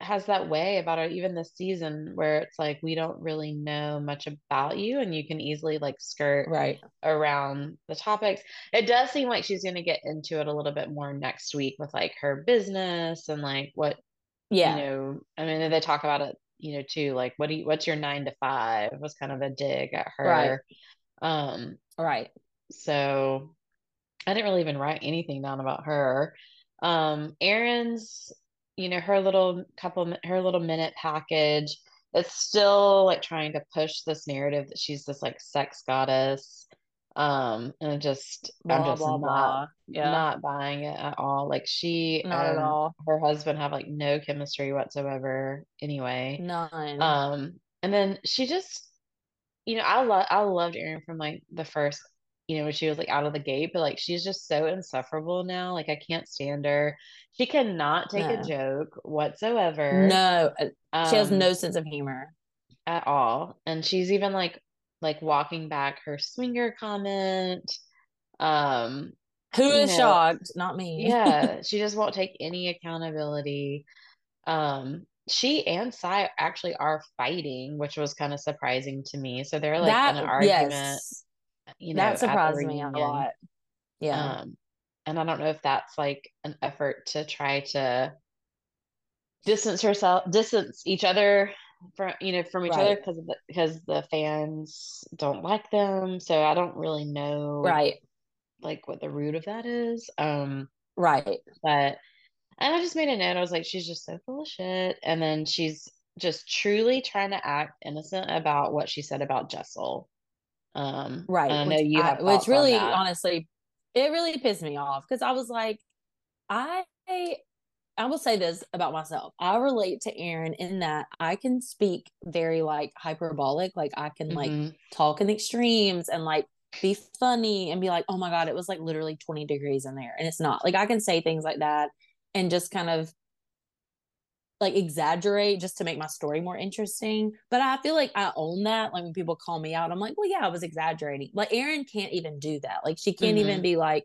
has that way about her even this season where it's like we don't really know much about you and you can easily like skirt Right. around the topics. It does seem like she's going to get into it a little bit more next week with like her business and like what, Yeah. you know, I mean, they talk about it, you know, too, like what do you, what's your nine to five was kind of a dig at Right. her. Um, Right. so I didn't really even write anything down about her. Um, Erin's, you know, her little couple, her little minute package. It's still like trying to push this narrative that she's this like sex goddess. Um, and just, I'm just blah not, blah. Yeah. not buying it at all. Like she Not at all. her husband have like no chemistry whatsoever anyway. None. Um, and then she just, you know, I love I loved Erin from like the first, you know, when she was like out of the gate, but like she's just so insufferable now. Like I can't stand her. She cannot take a joke whatsoever. no, uh, she has um, no sense of humor. at all. And she's even like like walking back her swinger comment. Um, Who is know, shocked? Not me. yeah, she just won't take any accountability. Um, she and Sai actually are fighting, which was kind of surprising to me. So they're like that in an argument, yes, you know, that at surprised me a lot. Yeah. Um, and I don't know if that's like an effort to try to distance herself, distance each other from, you know, from each other Right. because the, because the fans don't like them. So I don't really know right. like what the root of that is. Um, Right. but and I just made a note. I was like, she's just so full of shit. And then she's just truly trying to act innocent about what she said about Jessel. Um, Right. I know which, you I- have which on really, honestly, it really pissed me off because I was like, I, I will say this about myself. I relate to Erin in that I can speak very like hyperbolic, like I can like Mhm. talk in extremes and like be funny and be like, oh my God, it was like literally 20 degrees in there. And it's not like I can say things like that and just kind of like exaggerate just to make my story more interesting. But I feel like I own that. Like when people call me out, I'm like, well, yeah, I was exaggerating. Like Erin can't even do that. Like she can't even Mhm. be like,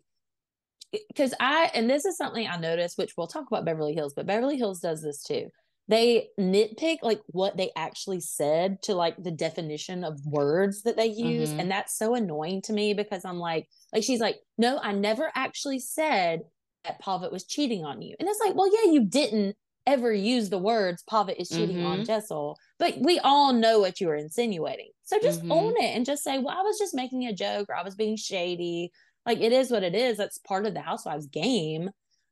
because I, and this is something I noticed, which we'll talk about Beverly Hills, but Beverly Hills does this too. They nitpick like what they actually said to like the definition of words that they use. Mhm. And that's so annoying to me because I'm like, like she's like, no, I never actually said that Pavit was cheating on you. And it's like, well, yeah, you didn't ever use the words Pavit is cheating on Mhm. Jessel, but we all know what you were insinuating. So just Mhm. own it and just say, well, I was just making a joke or I was being shady. Like it is what it is. That's part of the housewives game.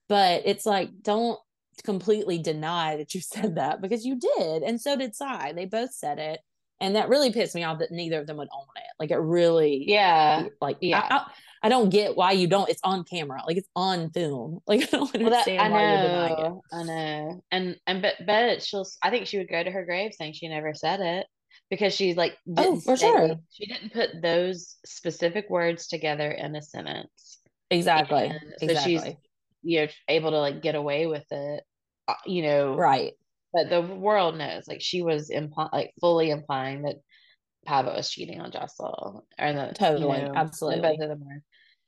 But it's like, don't completely deny that you said that because you did. And so did Sai. They both said it. And that really pissed me off that neither of them would own it. Like it really Yeah. like Yeah. I, I, I don't get why you don't it's on camera like it's on film like i don't Well, that, understand I why you're denying it know, I know, and and but but she'll. I think she would go to her grave saying she never said it. because she like Oh, for say sure. she didn't put those specific words together in a sentence. Exactly. And so she's you know able to like get away with it, uh, you know, Right. but the world knows like she was implying like fully implying that Pavo was cheating on Jessel or you Totally. know and both Absolutely. of them were.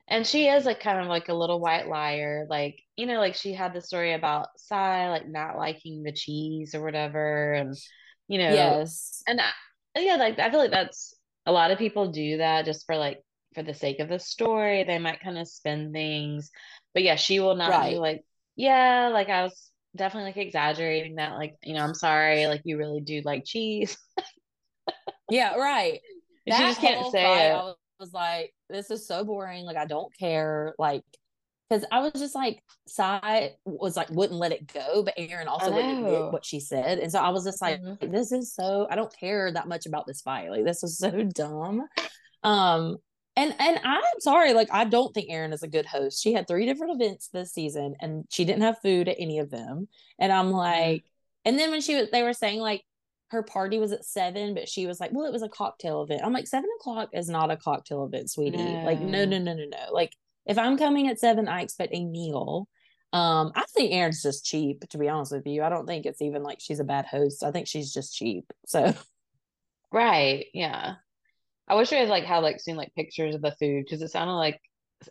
And she is like kind of like a little white liar. Like, you know, like she had the story about Sai like not liking the cheese or whatever. And, you know, Yes. and I, yeah, like I feel like that's a lot of people do that just for like for the sake of the story. They might kind of spin things. But yeah, she will not be like, yeah, like I was definitely like exaggerating that, like, you know, I'm sorry, like you really do like cheese. Yeah, right. She just can't say it. I was like, this is so boring. Like, I don't care. Like, because I was just like, Sai was like, wouldn't let it go, but Erin also wouldn't admit what she said. And so I was just like, Mhm. this is so, I don't care that much about this fight. Like, this is so dumb. Um, and and I'm sorry, like I don't think Erin is a good host. She had three different events this season, and she didn't have food at any of them. And I'm like, and then when she was, they were saying like her party was at seven, but she was like, well, it was a cocktail event. I'm like, seven o'clock is not a cocktail event, sweetie. Like, no, No. no, no, no, no. Like, if I'm coming at seven, I expect a meal. Um, I think Erin's just cheap, to be honest with you. I don't think it's even like she's a bad host. I think she's just cheap. So Right. Yeah. I wish I had like had like seen like pictures of the food because it sounded like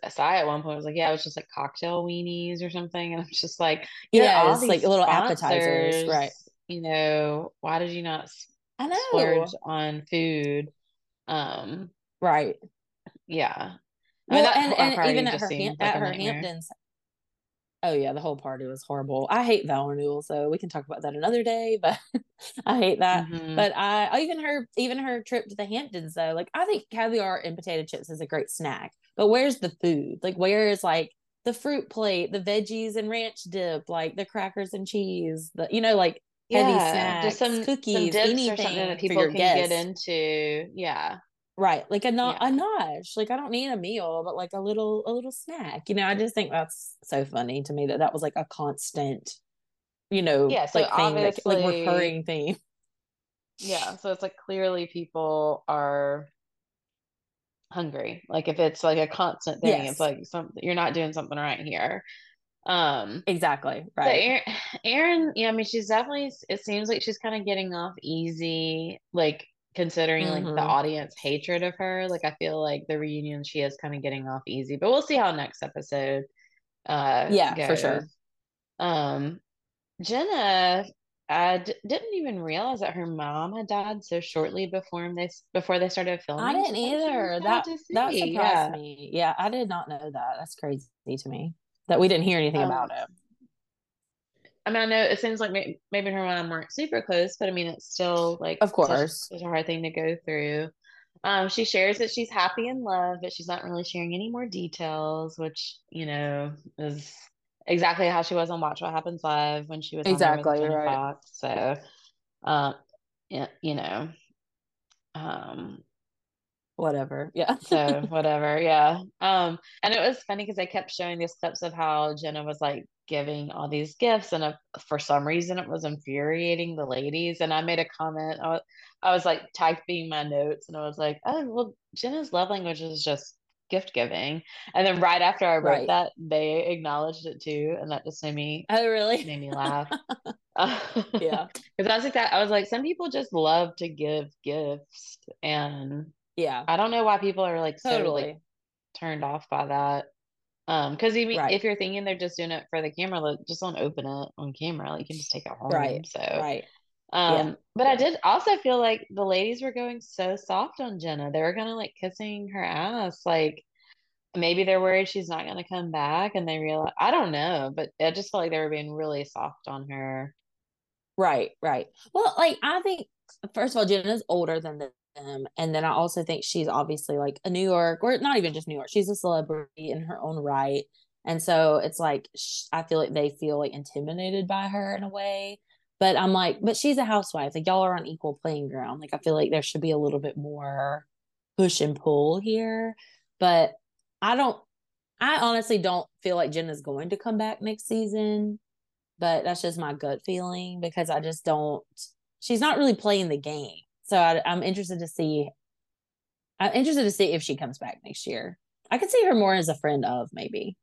Sai at one point I was like, yeah, it was just like cocktail weenies or something. And I'm just like, yeah, all like little appetizers, right? You know, why did you not I know. splurge on food? Um, Right. yeah. I mean, that and, and even at her Ham- like at her. Hamptons. Oh yeah, the whole party was horrible. I hate Val Renewal, so we can talk about that another day. But I hate that. Mhm. But I even her even her trip to the Hamptons though, like I think caviar and potato chips is a great snack. But where's the food? Like where is like the fruit plate, the veggies and ranch dip, like the crackers and cheese, the you know like heavy Yeah, snacks, just some some cookies, dips or anything something that people can get into. Yeah. Right, like a not a Yeah. nosh. Like I don't need a meal, but like a little a little snack. You know, I just think that's so funny to me that that was like a constant, you know, Yeah, so like thing that like recurring theme. Yeah, so it's like clearly people are hungry. Like if it's like a constant thing, it's like something you're not doing something right here. Um, exactly. Right. Erin, yeah, I mean, she's definitely. It seems like she's kind of getting off easy, like considering like the hmm audience hatred of her. Like I feel like the reunion, she is kind of getting off easy. But we'll see how next episode uh Yeah, for sure. Um, Jenna, I d didn't even realize that her mom had died so shortly before they before they started filming. I didn't So that was either. That that surprised Yeah. me. Yeah, I did not know that. That's crazy to me that we didn't hear anything Um, about it. I mean, I know it seems like may maybe her and mom weren't super close, but I mean, it's still like Of course. it's a hard thing to go through. Um, she shares that she's happy in love, but she's not really sharing any more details, which, you know, is exactly how she was on Watch What Happens Live when she was on there with Exactly, right. Fox. So, um, yeah, you know, um, Whatever. Yeah. so whatever, yeah. Um, and it was funny because i kept showing these clips of how Jenna was like giving all these gifts, and uh for some reason it was infuriating the ladies. And I made a comment. I was, I was like typing my notes, and I was like, "Oh, well, Jenna's love language is just gift giving." And then right after I wrote Right. that, they acknowledged it too, and that just made me Oh, really? made me laugh. Yeah. Because I was like that. I was like, some people just love to give gifts, and Yeah. I don't know why people are like so like Totally. turned off by that. Um, because even Right. if you're thinking they're just doing it for the camera, like just don't open it on camera. Like you can just take it home. Right. So, Right. um, Yeah. but I did also feel like the ladies were going so soft on Jenna. They were kind of like kissing her ass. Like maybe they're worried she's not gonna come back, and they realize I don't know, but I just felt like they were being really soft on her. Right, right. Well, like I think first of all, Jenna's older than them, and then I also think she's obviously like a New York, or not even just New York. She's a celebrity in her own right, and so it's like sh- I feel like they feel like intimidated by her in a way. But I'm like, but she's a housewife. Like y'all are on equal playing ground. Like I feel like there should be a little bit more push and pull here. But I don't. I honestly don't feel like Jenna's going to come back next season but that's just my gut feeling because I just don't she's not really playing the game. So I, I'm interested to see. I'm interested to see if she comes back next year. I could see her more as a friend of maybe.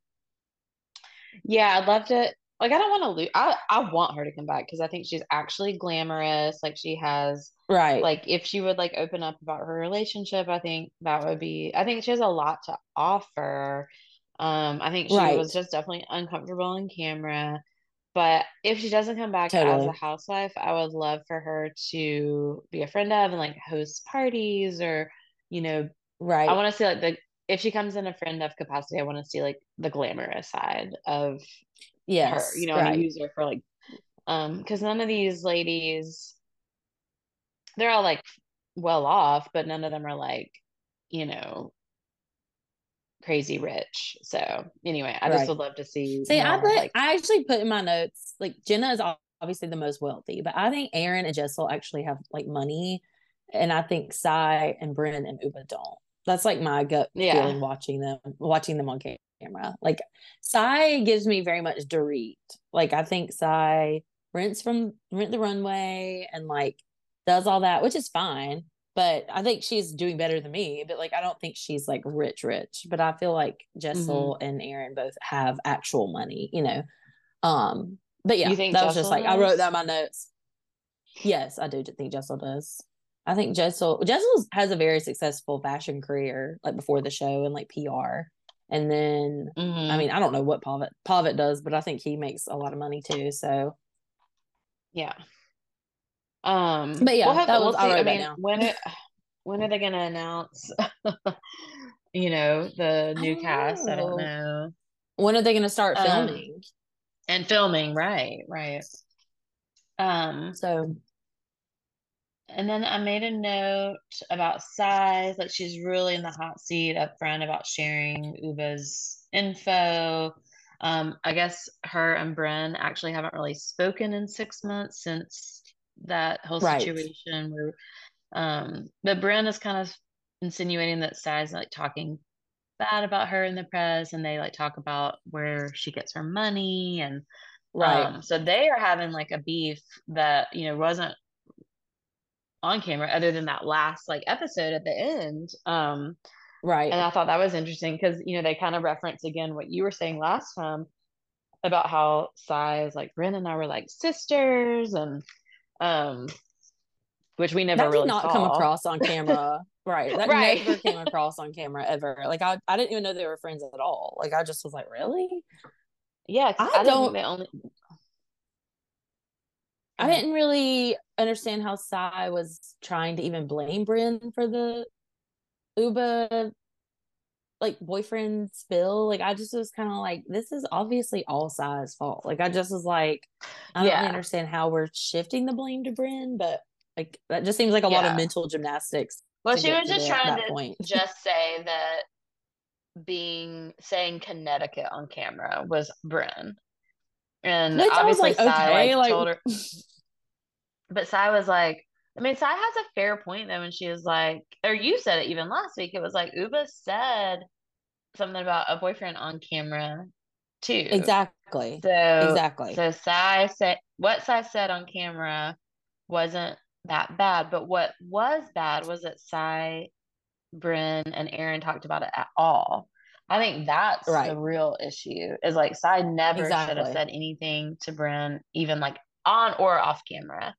Yeah, I'd love to. Like, I don't want to lose. I I want her to come back because I think she's actually glamorous. Like, she has Right. like if she would like open up about her relationship, I think that would be. I think she has a lot to offer. Um, I think she Right. was just definitely uncomfortable on camera. But if she doesn't come back as a housewife, I would love for her to be a friend of and like host parties or, you know, right. I want to see like the if she comes in a friend of capacity, I want to see like the glamorous side of her. You Yes. know, and Right. use her for like um because none of these ladies they're all like well off, but none of them are like, you know, crazy rich. So anyway, I just would love to see See, I put like I actually put in my notes like Jenna is obviously the most wealthy, but I think Erin and Jessel actually have like money, and I think Sai and Brennan and Ubah don't. That's like my gut yeah. feeling watching them watching them on camera. Like Sai gives me very much Dorit. Like I think Sai rents from Rent the Runway and like does all that, which is fine. But I think she's doing better than me. But like I don't think she's like rich, rich. But I feel like hmm Jessel and Erin both have actual money, you know. Um, but yeah, that was just Jessel like I wrote that in my notes. Yes, I do think Jessel does. I think Jessel Jessel has a very successful fashion career, like before the show and like PR. And then I hmm mean, I don't know what Pavit Pavit does, but I think he makes a lot of money too. So, Yeah. Um, but we'll yeah, have that we'll was I see. I wrote that mean, down. when it when are they gonna announce, you know, the new don't cast? I don't know. know. When are they going to start Um, filming? and filming, right, right. Um, So, and then I made a note about Sai's, like she's really in the hot seat up front about sharing Ubah's info. Um, I guess her and Brynn actually haven't really spoken in six months since that whole right, situation where um but Brynn is kind of insinuating that Sai's like talking bad about her in the press and they like talk about where she gets her money and right, um so they are having like a beef that you know wasn't on camera other than that last like episode at the end um right. and I thought that was interesting because you know they kind of reference again what you were saying last time about how Sai is like Brynn and I were like sisters and um which we never That really not come across on camera. Right. That right never came across on camera ever. Like I, I didn't even know they were friends at all. Like I just was like, really? Yeah. I I don't they only I didn't really understand how Sai was trying to even blame Brynn for the Ubah like boyfriend spill. Like I just was kind of like, this is obviously all Sai's fault. Like I just was like, I don't understand how we're shifting the blame to Brynn, but like that just seems like a lot of mental gymnastics well she was just trying to point. just say that being saying Connecticut on camera was Brynn and Which I was obviously like, Sai okay, like like told her but Sai was like I mean Sai has a fair point though when she was like or you said it even last week it was like Ubah said something about a boyfriend on camera too exactly. So, Exactly. so Sai said what Sai said on camera wasn't that bad, but what was bad was that Sai, Brynn, and Erin talked about it at all. I think that's the real issue. Is like Sai never should have said anything to Brynn, even like on or off camera.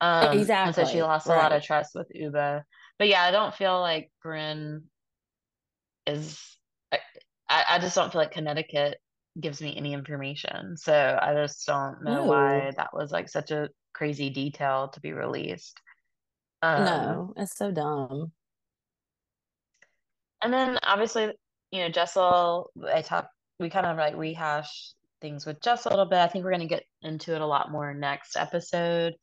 Um, and so she Exactly. lost a lot of trust with Ubah. But yeah, I don't feel like Brynn is. I, I just don't feel like Connecticut gives me any information. So I just don't know why that was like such a crazy detail to be released. Um, No. It's so dumb. and then obviously, you know, Jessel, I talk, we kind of like rehash things with Jessel a little bit. I think we're going to get into it a lot more next episode.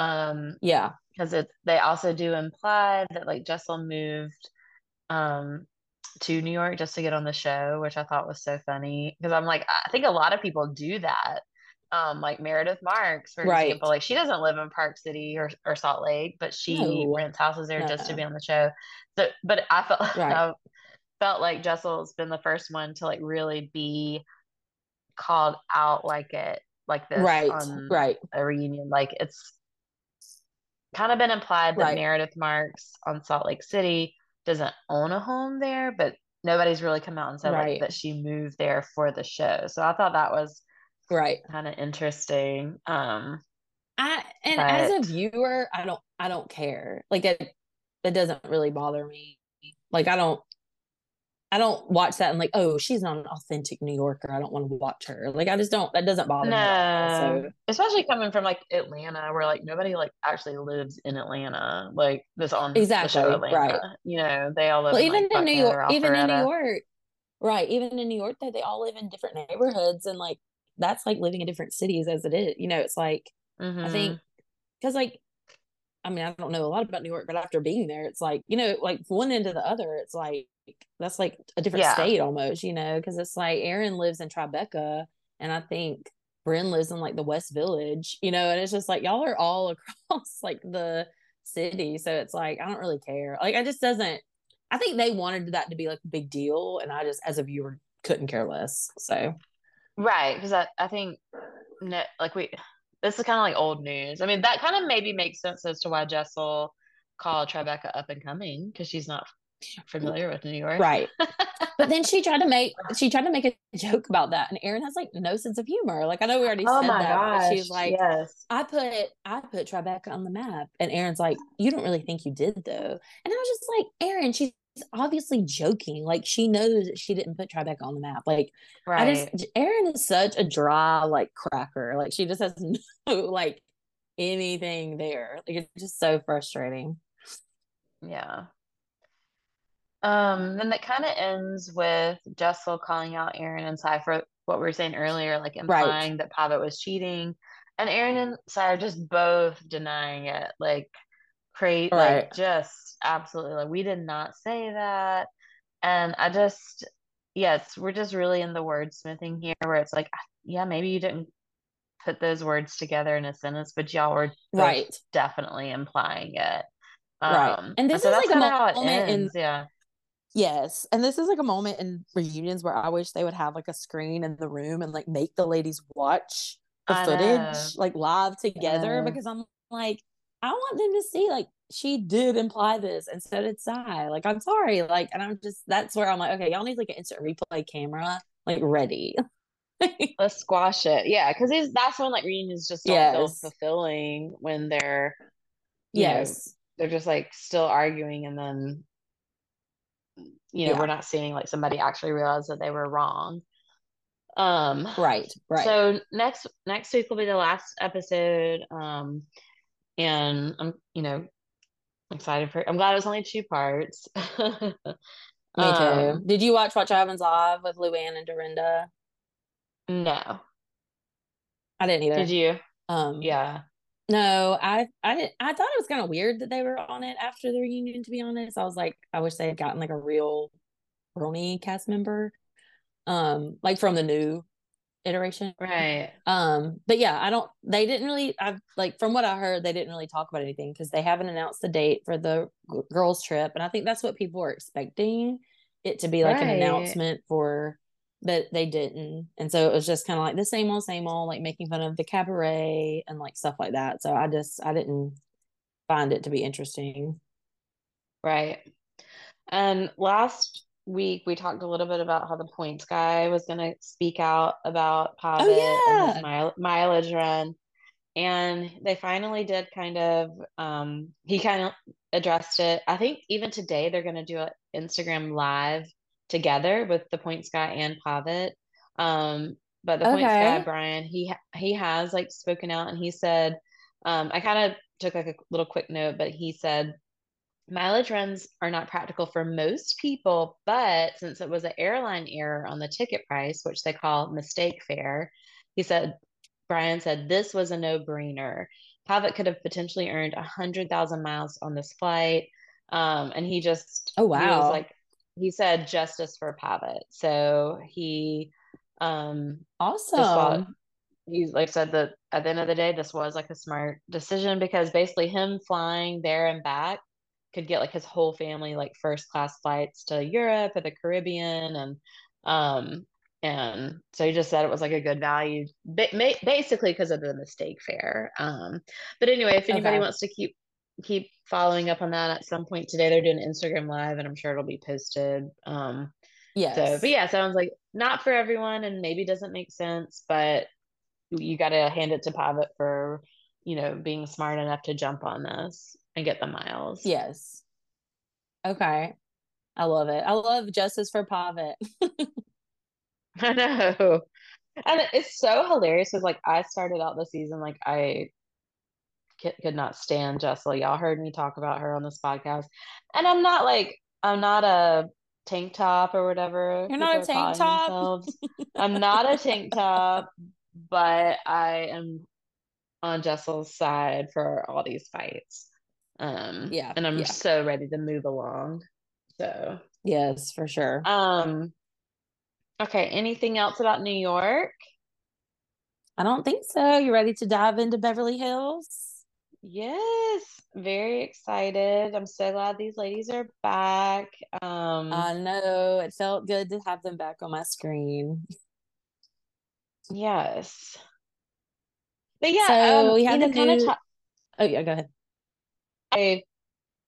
Um, Yeah. because it they also do imply that like Jessel moved um to New York just to get on the show, which I thought was so funny because I'm like I think a lot of people do that. Um, like Meredith Marks, for Right. example, like she doesn't live in Park City or, or Salt Lake, but she No. rents houses there just to be on the show. So, but I felt Right. I felt like Jessel's been the first one to like really be called out like it like this Right. on Right. a reunion. Like it's kind of been implied that Right. Meredith Marks on Salt Lake City doesn't own a home there, but nobody's really come out and said like that she moved there for the show. So I thought that was Right. kind of interesting. Um, I and as a viewer, I don't I don't care. Like that that doesn't really bother me. Like I don't I don't watch that and like, oh, she's not an authentic New Yorker. I don't want to watch her. Like I just don't that doesn't bother me all. no, So especially coming from like Atlanta, where like nobody like actually lives in Atlanta, like this on Exactly, the show Atlanta. right. You know, they all live well, in even like in New York, even in New York, right? Even in New York, though, they all live in different neighborhoods, and like that's like living in different cities as it is. You know, it's like I Mhm. think because like I mean, I don't know a lot about New York, but after being there, it's like you know, like one end to the other, it's like that's like a different Yeah. state almost. You know, because it's like Erin lives in Tribeca, and I think Brynn lives in like the West Village. You know, and it's just like y'all are all across like the city, so it's like I don't really care. Like I just doesn't. I think they wanted that to be like a big deal, and I just as a viewer couldn't care less. So Right, because I, I think like we this is kind of like old news. I mean, that kind of maybe makes sense as to why Jessel called Tribeca up and coming because she's not familiar with New York. right. But then she tried to make she tried to make a joke about that, and Erin has like no sense of humor. Like I know we already Oh said my that, but gosh, she's like, yes. I put I put Tribeca on the map, and Erin's like, you don't really think you did though, and I was just like, Erin, she's obviously joking. Like she knows that she didn't put Tribeca on the map. Like I just Erin is such a dry like cracker. Like she just has no like anything there. Like it's just so frustrating. Yeah. Um, then that kind of ends with Jessel calling out Erin and Sai for what we were saying earlier, like Right. implying that Pavit was cheating. And Erin and Sai are just both denying it, like crazy, Right. like just absolutely like we did not say that. And I just, yes, we're just really in the wordsmithing here where it's like, yeah, maybe you didn't put those words together in a sentence, but y'all were Right. definitely implying it. Right. Um, And this so is like a how it in- ends. Yeah. Yes. And this is like a moment in reunions where I wish they would have like a screen in the room and like make the ladies watch the I footage know. like live together know. because I'm like, I want them to see like she did imply this and so did Sai. Like, I'm sorry. Like, and I'm just that's where I'm like, okay, y'all need like an instant replay camera, like ready. Let's squash it. Yeah, because that's when like reunions just don't feel fulfilling when they're you know, yes. they're just like still arguing and then you know Yeah. we're not seeing like somebody actually realize that they were wrong. Um Right. Right. So next next week will be the last episode. Um and I'm you know excited for I'm glad it was only two parts. Me too. Um, Did you watch Watch Happens Live with Luann and Dorinda? no. I didn't either. Did you? Um Yeah. No, I I didn't I thought it was kind of weird that they were on it after the reunion, to be honest. I was like, I wish they had gotten like a real RHONY cast member. Um, like from the new iteration. Right. Um, but yeah, I don't they didn't really I like from what I heard, they didn't really talk about anything because they haven't announced the date for the g- girls' trip. And I think that's what people were expecting it to be like an announcement for but they didn't. And so it was just kind of like the same old, same old, like making fun of the cabaret and like stuff like that. So I just I didn't find it to be interesting. Right. And last week we talked a little bit about how the points guy was going to speak out about and Oh, yeah. his mile mileage run. And they finally did kind of, um, he kind of addressed it. I think even today they're going to do an Instagram live together with the point guy and Pavit. Um, but the points guy, Okay. Brian, he he has like spoken out and he said, um, I kind of took like a little quick note, but he said mileage runs are not practical for most people, but since it was an airline error on the ticket price, which they call mistake fare, he said, Brian said this was a no-brainer. Pavit could have potentially earned a hundred thousand miles on this flight. Um, and he just Oh, he was wow. like he said justice for Pavit. So he um thought Awesome. he's like said that at the end of the day, this was like a smart decision because basically him flying there and back could get like his whole family like first class flights to Europe or the Caribbean and um and so he just said it was like a good value ba- basically because of the mistake fare um but anyway if anybody Okay. wants to keep keep following up on that at some point today. They're doing Instagram live and I'm sure it'll be posted. Um Yes. so but yeah, sounds like not for everyone and maybe doesn't make sense, but you gotta hand it to Pavit for, you know, being smart enough to jump on this and get the miles. Yes. Okay. I love it. I love justice for Pavit. I know. And it's so hilarious because like I started out the season like I could, could not stand Jessel. Y'all heard me talk about her on this podcast. And I'm not like I'm not a tank top or whatever. You're not a tank top? I'm not a tank top, but I am on Jessel's side for all these fights. Um Yeah, and I'm yeah. so ready to move along. So Yes, for sure. um okay, anything else about New York? I don't think so. You ready to dive into Beverly Hills? Yes, very excited. I'm so glad these ladies are back. Um, I know. It felt good to have them back on my screen. yes. But yeah, So um, we had the kind of talk, Oh, yeah, go ahead. I,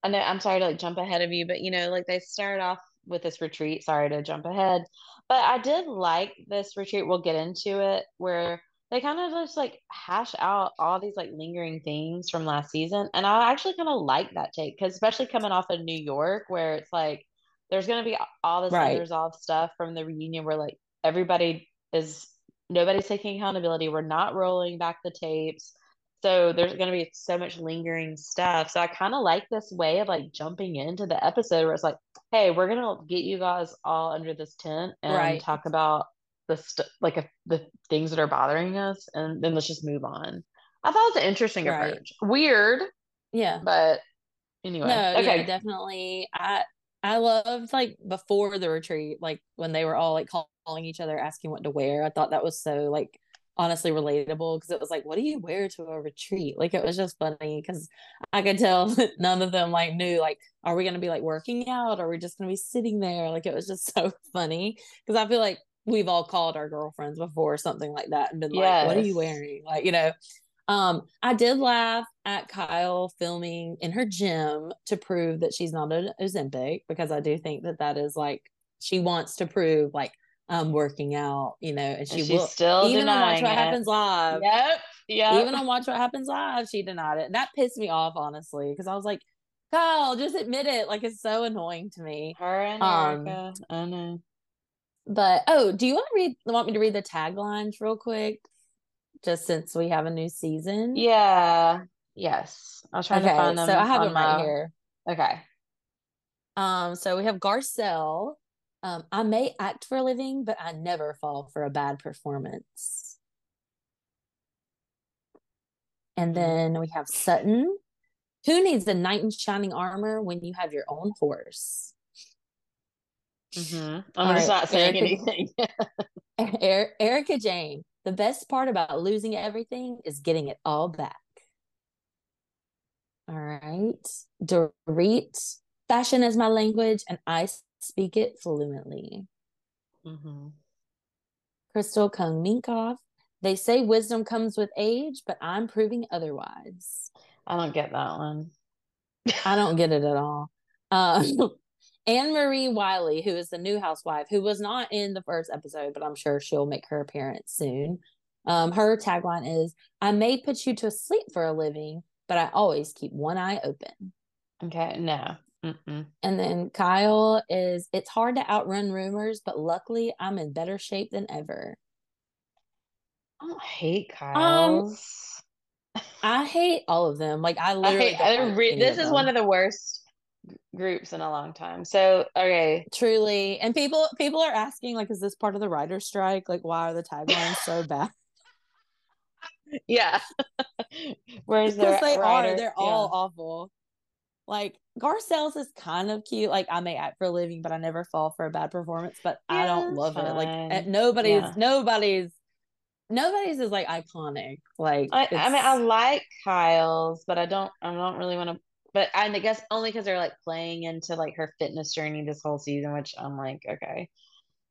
I know I'm sorry to like jump ahead of you, but you know, like they started off with this retreat. Sorry to jump ahead, but I did like this retreat. We'll get into it where they kind of just like hash out all these like lingering things from last season, and I actually kind of like that take because especially coming off of New York, where it's like there's gonna be all this Right. unresolved stuff from the reunion where like everybody is nobody's taking accountability. We're not rolling back the tapes. So there's going to be so much lingering stuff. So I kind of like this way of like jumping into the episode where it's like, hey, we're going to get you guys all under this tent and Right. talk about the st- like a, the things that are bothering us and then let's just move on. I thought it was an interesting Right. approach. Weird, Yeah. but anyway. No, yeah, definitely. I I loved like before the retreat, like when they were all like call- calling each other, asking what to wear. I thought that was so like honestly relatable because it was like, what do you wear to a retreat? Like it was just funny because I could tell none of them like knew like, are we gonna be like working out? Or are we just gonna be sitting there? Like it was just so funny because I feel like we've all called our girlfriends before or something like that and been like, what are you wearing? Like, you know. Um, I did laugh at Kyle filming in her gym to prove that she's not an Ozempic because I do think that that is like she wants to prove like I'm working out, you know, and And she she's will still even on Watch What it. Happens Live. Yep. Yep. Even on Watch What Happens Live, she denied it. That pissed me off honestly because I was like, Kyle, just admit it. Like it's so annoying to me. her and Um, Erika. I know. But oh, do you want to read? Want me to read the taglines real quick? Just since we have a new season. Yeah. Yes. I was trying Okay, to find them. so I have them right my- here. Okay. Um, so we have Garcelle. Um, I may act for a living, but I never fall for a bad performance. And Mhm. then we have Sutton. Who needs a knight in shining armor when you have your own horse? Hmm I'm just right, not saying Erika- anything. Er- Erika Jayne. The best part about losing everything is getting it all back. All right. Dorit. Fashion is my language, and I speak it fluently. Mm-hmm. Crystal Kung Minkoff. They say wisdom comes with age, but I'm proving otherwise. I don't get that one. I don't get it at all. Uh, Annemarie Wiley, who is the new housewife, who was not in the first episode, but I'm sure she'll make her appearance soon. Um, her tagline is I may put you to sleep for a living, but I always keep one eye open. Okay. No. Mm-mm. And then Kyle is it's hard to outrun rumors, but luckily I'm in better shape than ever. I don't hate Um, I hate all of them. Like I I literally hate, don't I re- this is one of the worst groups in a long time. So, okay. Truly. And people people are asking like is this part of the writer's strike? Like why are the taglines so bad? Yeah. Where's the they writer? are. They're Yeah. all awful. Like Garcelle's is kind of cute. Like I may act for a living, but I never fall for a bad performance. But I don't love it. Like eh, nobody's Yeah. nobody's nobody's is like iconic. Like I, I mean, I like Kyle's, but I don't, I don't really want to. But I guess only because they're like playing into like her fitness journey this whole season, which I'm like, okay.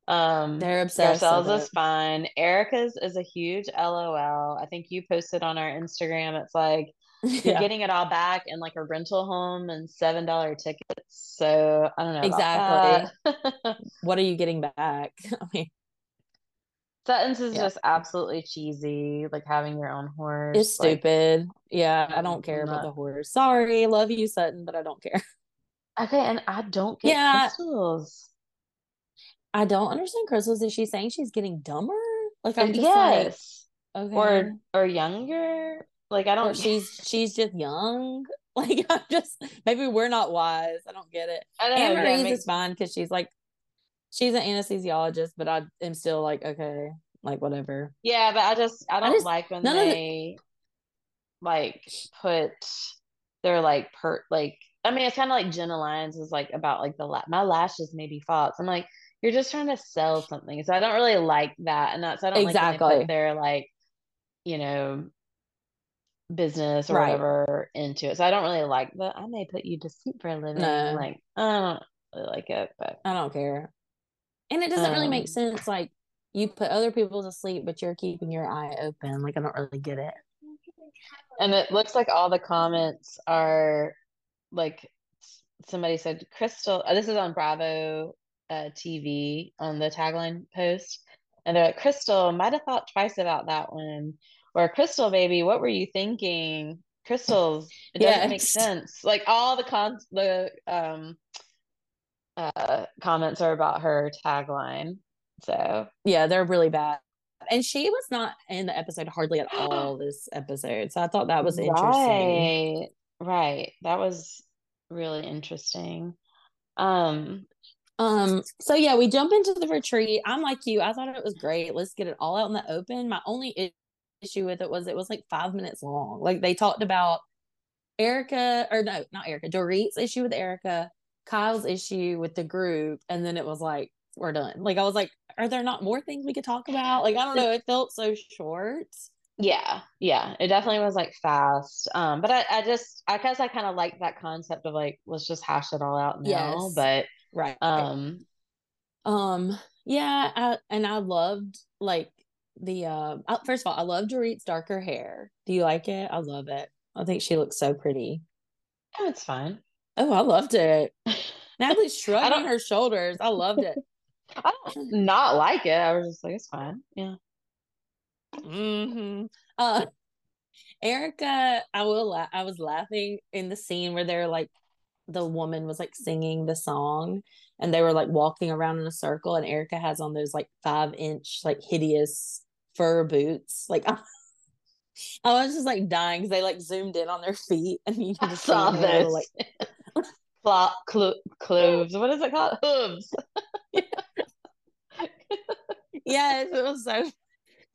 Um, they're obsessed. Garcelle's is fine. Erika's is a huge LOL. I think you posted on our Instagram. It's like, you're getting it all back in like a rental home and seven dollar tickets. So I don't know. Exactly. what are you getting back? I mean Sutton's is yeah. just absolutely cheesy, like having your own horse. It's like, stupid. Yeah, I don't care not... about the horse. Sorry, love you, Sutton, but I don't care. Okay, and I don't get yeah. crystals. I don't understand crystals. Is she saying she's getting dumber? Like uh, I'm just yes. like okay. Or or younger. Like I don't or she's she's just young. Like I'm just maybe we're not wise. I don't get it. I know, Annemarie's yeah, makes... is fine because she's like she's an anesthesiologist, but I am still like, okay, like whatever. Yeah, but I just I don't I just, like when they the... like put their like per like I mean it's kind of like Jenna Lyons is like about like the la- my lashes may be false. I'm like you're just trying to sell something, so I don't really like that, and that's I don't exactly. like when they put their like you know business or right. whatever into it. So I don't really like the I may put you to sleep for a living. No. Like I don't really like it, but I don't care. And it doesn't um, really make um, sense. Like you put other people to sleep, but you're keeping your eye open. Like I don't really get it. And it looks like all the comments are like somebody said Crystal. Uh, this is on Bravo uh, TV on the tagline post, and they're like Crystal might have thought twice about that one or Crystal baby, what were you thinking? Crystals, it doesn't make sense. Like all the cons the um uh comments are about her tagline. So yeah, they're really bad. And she was not in the episode hardly at all this episode. So I thought that was interesting. Right. Right. That was really interesting. Um um so yeah, we jump into the retreat. I'm like you. I thought it was great. Let's get it all out in the open. My only issue with it was it was like five minutes long. Like they talked about Erika or no, not Erika, Dorit's issue with Erika, Kyle's issue with the group, and then it was like we're done. Like I was like, are there not more things we could talk about? Like I don't know, it felt so short. Yeah, yeah, it definitely was like fast. Um, but I, I just, I guess I kind of like that concept of like let's just hash it all out now. Yes. But right, um, um, yeah, I, and I loved like the uh first of all, I love Dorit's darker hair. Do you like it? I love it. I think she looks so pretty. Oh, it's fine. Oh, I loved it. Natalie's shrugging her shoulders. I loved it. I don't not like it. I was just like, it's fine. Yeah. Mm-hmm. Uh Erika, I will la- I was laughing in the scene where they're like the woman was like singing the song and they were like walking around in a circle and Erika has on those like five inch like hideous fur boots. Like I, I was just like dying because they like zoomed in on their feet and you can just saw this like Clo- clo- cloves. What is it called? Hooves. yes, it was so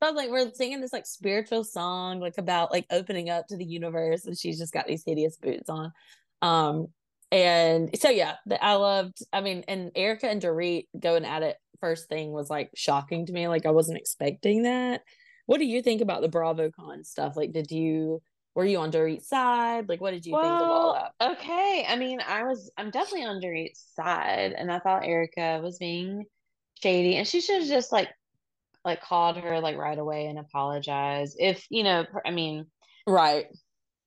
I was like, we're singing this like spiritual song, like about like opening up to the universe, and she's just got these hideous boots on. Um, and so yeah, the, I loved. I mean, and Erika and Dorit going at it first thing was like shocking to me. Like I wasn't expecting that. What do you think about the BravoCon stuff? Like, did you were you on Dorit's side? Like, what did you well, think of all that? Okay, I mean, I was I'm definitely on Dorit's side, and I thought Erika was being shady, and she should have just like like called her like right away and apologized. If you know, I mean, right.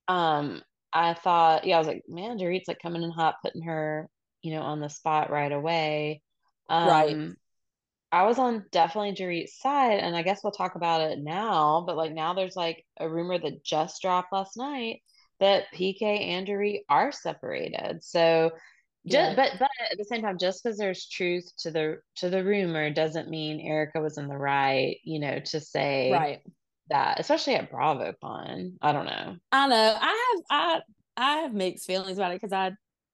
Um, I thought, yeah, I was like, man, Dorit's like coming in hot, putting her, you know, on the spot right away. Um, right. I was on definitely Dorit's side, and I guess we'll talk about it now. But like now, there's like a rumor that just dropped last night that PK and Dorit are separated. So, just yeah. but but at the same time, just because there's truth to the to the rumor doesn't mean Erika was in the right. You know, to say right that, especially at BravoCon. I don't know. I know. I have I I have mixed feelings about it because I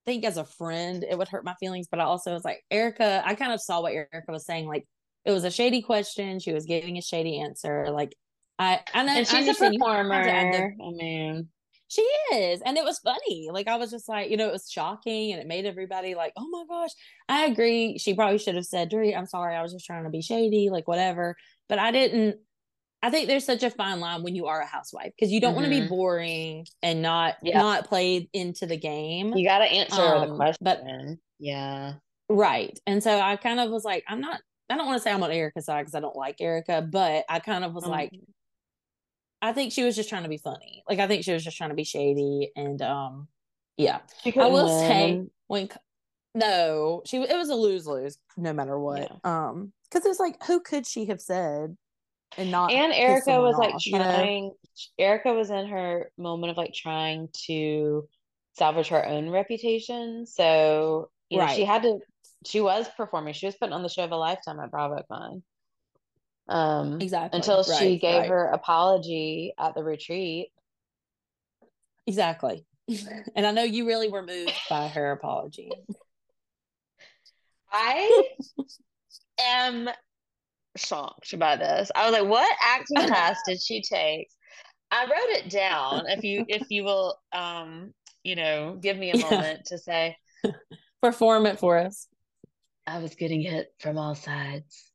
think as a friend it would hurt my feelings, but I also was like Erika. I kind of saw what Erika was saying. Like it was a shady question. She was giving a shady answer. Like I, I know. And she's a performer. I mean, she is, and it was funny. Like I was just like, you know, it was shocking, and it made everybody like, oh my gosh. I agree. She probably should have said, "Dorit, I'm sorry. I was just trying to be shady, like whatever." But I didn't. I think there's such a fine line when you are a housewife because you don't mm-hmm. want to be boring and not yeah. not played into the game. You got to answer um, the question. But yeah, right. And so I kind of was like, I'm not. I don't want to say I'm on Erika's side because I don't like Erika, but I kind of was mm-hmm. like, I think she was just trying to be funny. Like I think she was just trying to be shady and um yeah. She I will win. say when no, she it was a lose lose no matter what. Um cuz it was like who could she have said and not and Erika was like off, you know? trying Erika was in her moment of like trying to salvage her own reputation. So, you know, she had to she was performing. She was putting on the show of a lifetime at BravoCon. Um Exactly. until she Right, gave right. her apology at the retreat. Exactly. and I know you really were moved by her apology. I am shocked by this. I was like, what acting class did she take? I wrote it down. If you if you will um, you know, give me a Yeah. moment to say Perform it for us. I was getting hit from all sides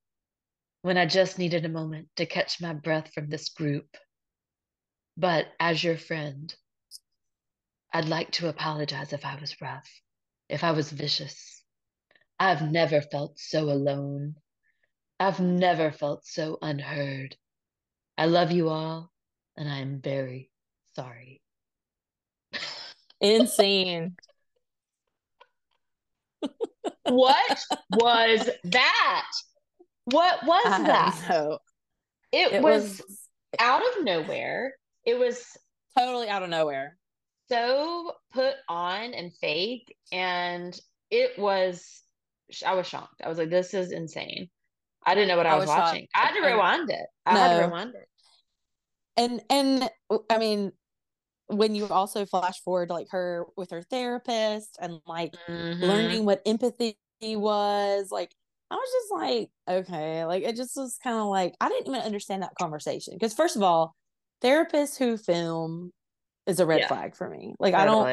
when I just needed a moment to catch my breath from this group. But as your friend, I'd like to apologize if I was rough, if I was vicious. I've never felt so alone. I've never felt so unheard. I love you all, and I am very sorry. Insane. What was that? What was I that? know. It, It was, was out of nowhere. It was totally out of nowhere. so put on and fake, and it was. I was shocked. I was like, "This is insane." I didn't know what I, I was, was watching. I had to rewind it. I had to rewind it. and and I mean, when you also flash forward like her with her therapist and like Mhm. learning what empathy was, like I was just like, okay, like it just was kind of like I didn't even understand that conversation because first of all, therapists who film is a red Yeah. flag for me. Like I don't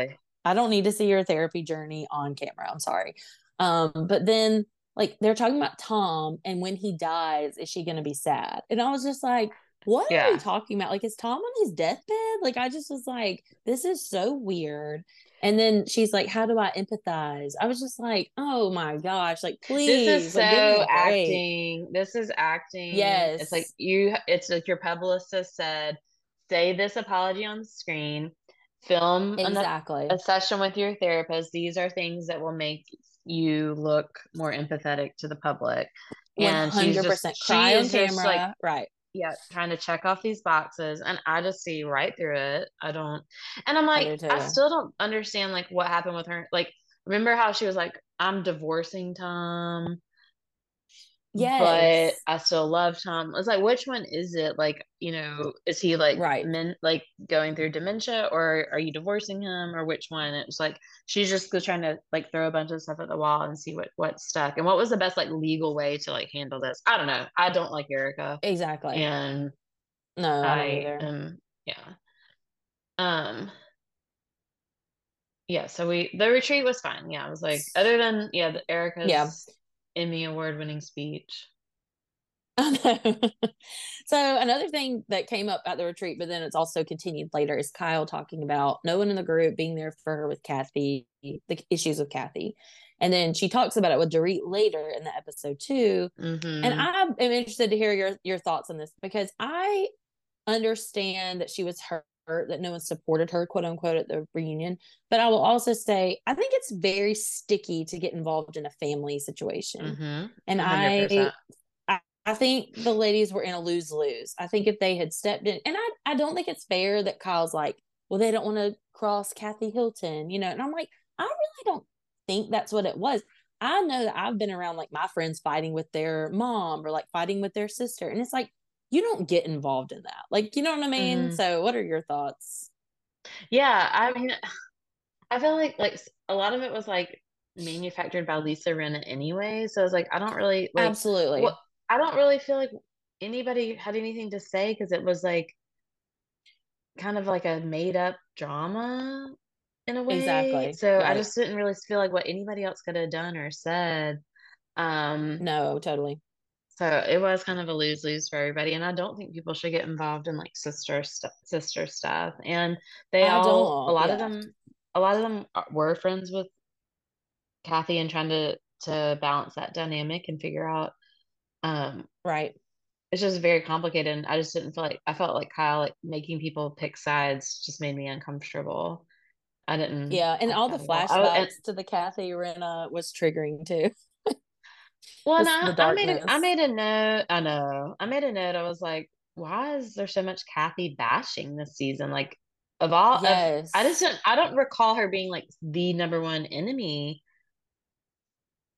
I don't need to see your therapy journey on camera. I'm sorry. Um, but then like they're talking about Tom and when he dies, is she gonna be sad? And I was just like, what are Yeah. we talking about? Like, is Tom on his deathbed? Like, I just was like, this is so weird. And then she's like, How do I empathize? I was just like, Oh my gosh, like please, This is like, break. acting. This is acting. Yes. It's like you. It's like your publicist said, say this apology on the screen, film an- Exactly. a session with your therapist. These are things that will make you look more empathetic to the public. And she's hundred just cry on is just like right. yeah, trying to check off these boxes, and I just see right through it. I don't, and I'm like, do I still don't understand like what happened with her. Like, remember how she was like, I'm divorcing Tom, but I still love Tom. It's like, which one is it? Like, you know, is he like Right. men like going through dementia, or are you divorcing him, or which one? It's like she's just trying to like throw a bunch of stuff at the wall and see what what stuck, and what was the best like legal way to like handle this. I don't know. I don't like Erika, Exactly. and no, I either. am yeah. Um yeah, so we the retreat was fine. Yeah, I was like other than yeah, the Erika's Yeah. Emmy award winning speech. So another thing that came up at the retreat, but then it's also continued later, is Kyle talking about no one in the group being there for her with Kathy, the issues with Kathy, and then she talks about it with Dorit later in the episode too. Mhm. And I am interested to hear your your thoughts on this because I understand that she was hurt that no one supported her quote unquote at the reunion. But i will also say i think it's very sticky to get involved in a family situation. Mhm. and I, I i think the ladies were in a lose-lose. I think if they had stepped in and i i don't think it's fair that kyle's like well they don't want to cross kathy hilton you know? And i'm like i really don't think that's what it was. I know that i've been around like my friends fighting with their mom or like fighting with their sister. And it's like you don't get involved in that like you know what i mean Mhm. so what are your thoughts Yeah, I mean I feel like like a lot of it was like manufactured by Lisa Rinna anyway. So it's like I don't really like absolutely what I don't really feel like anybody had anything to say because it was like kind of like a made up drama in a way. Exactly, So I just didn't really feel like what anybody else could have done or said. Um, no totally so it was kind of a lose lose for everybody, and I don't think people should get involved in like sister stu sister stuff. And they I all, a don't, lot of them, a lot of them were friends with Kathy and trying to to balance that dynamic and figure out um right it's just very complicated. And I just didn't feel like I felt like Kyle like making people pick sides just made me uncomfortable. I didn't. Yeah, and all the flashbacks I- and- to the Kathy Rinna was triggering too. well, the I, I made a, I made a note. I know. I made a note. I was like, why is there so much Kathy bashing this season? Like, of all, of, Yes. I just don't. I don't recall her being like the number one enemy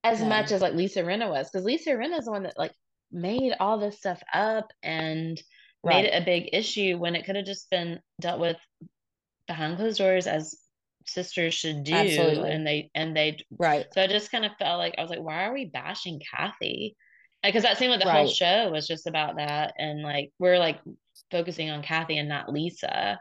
as No. much as like Lisa Rinna was, because Lisa Rinna is the one that like made all this stuff up and made it a big issue when it could have just been dealt with behind closed doors as sisters should do Absolutely. and they and they Right. so I just kind of felt like I was like why are we bashing Kathy because that seemed like the whole show was just about that and like we're like focusing on Kathy and not Lisa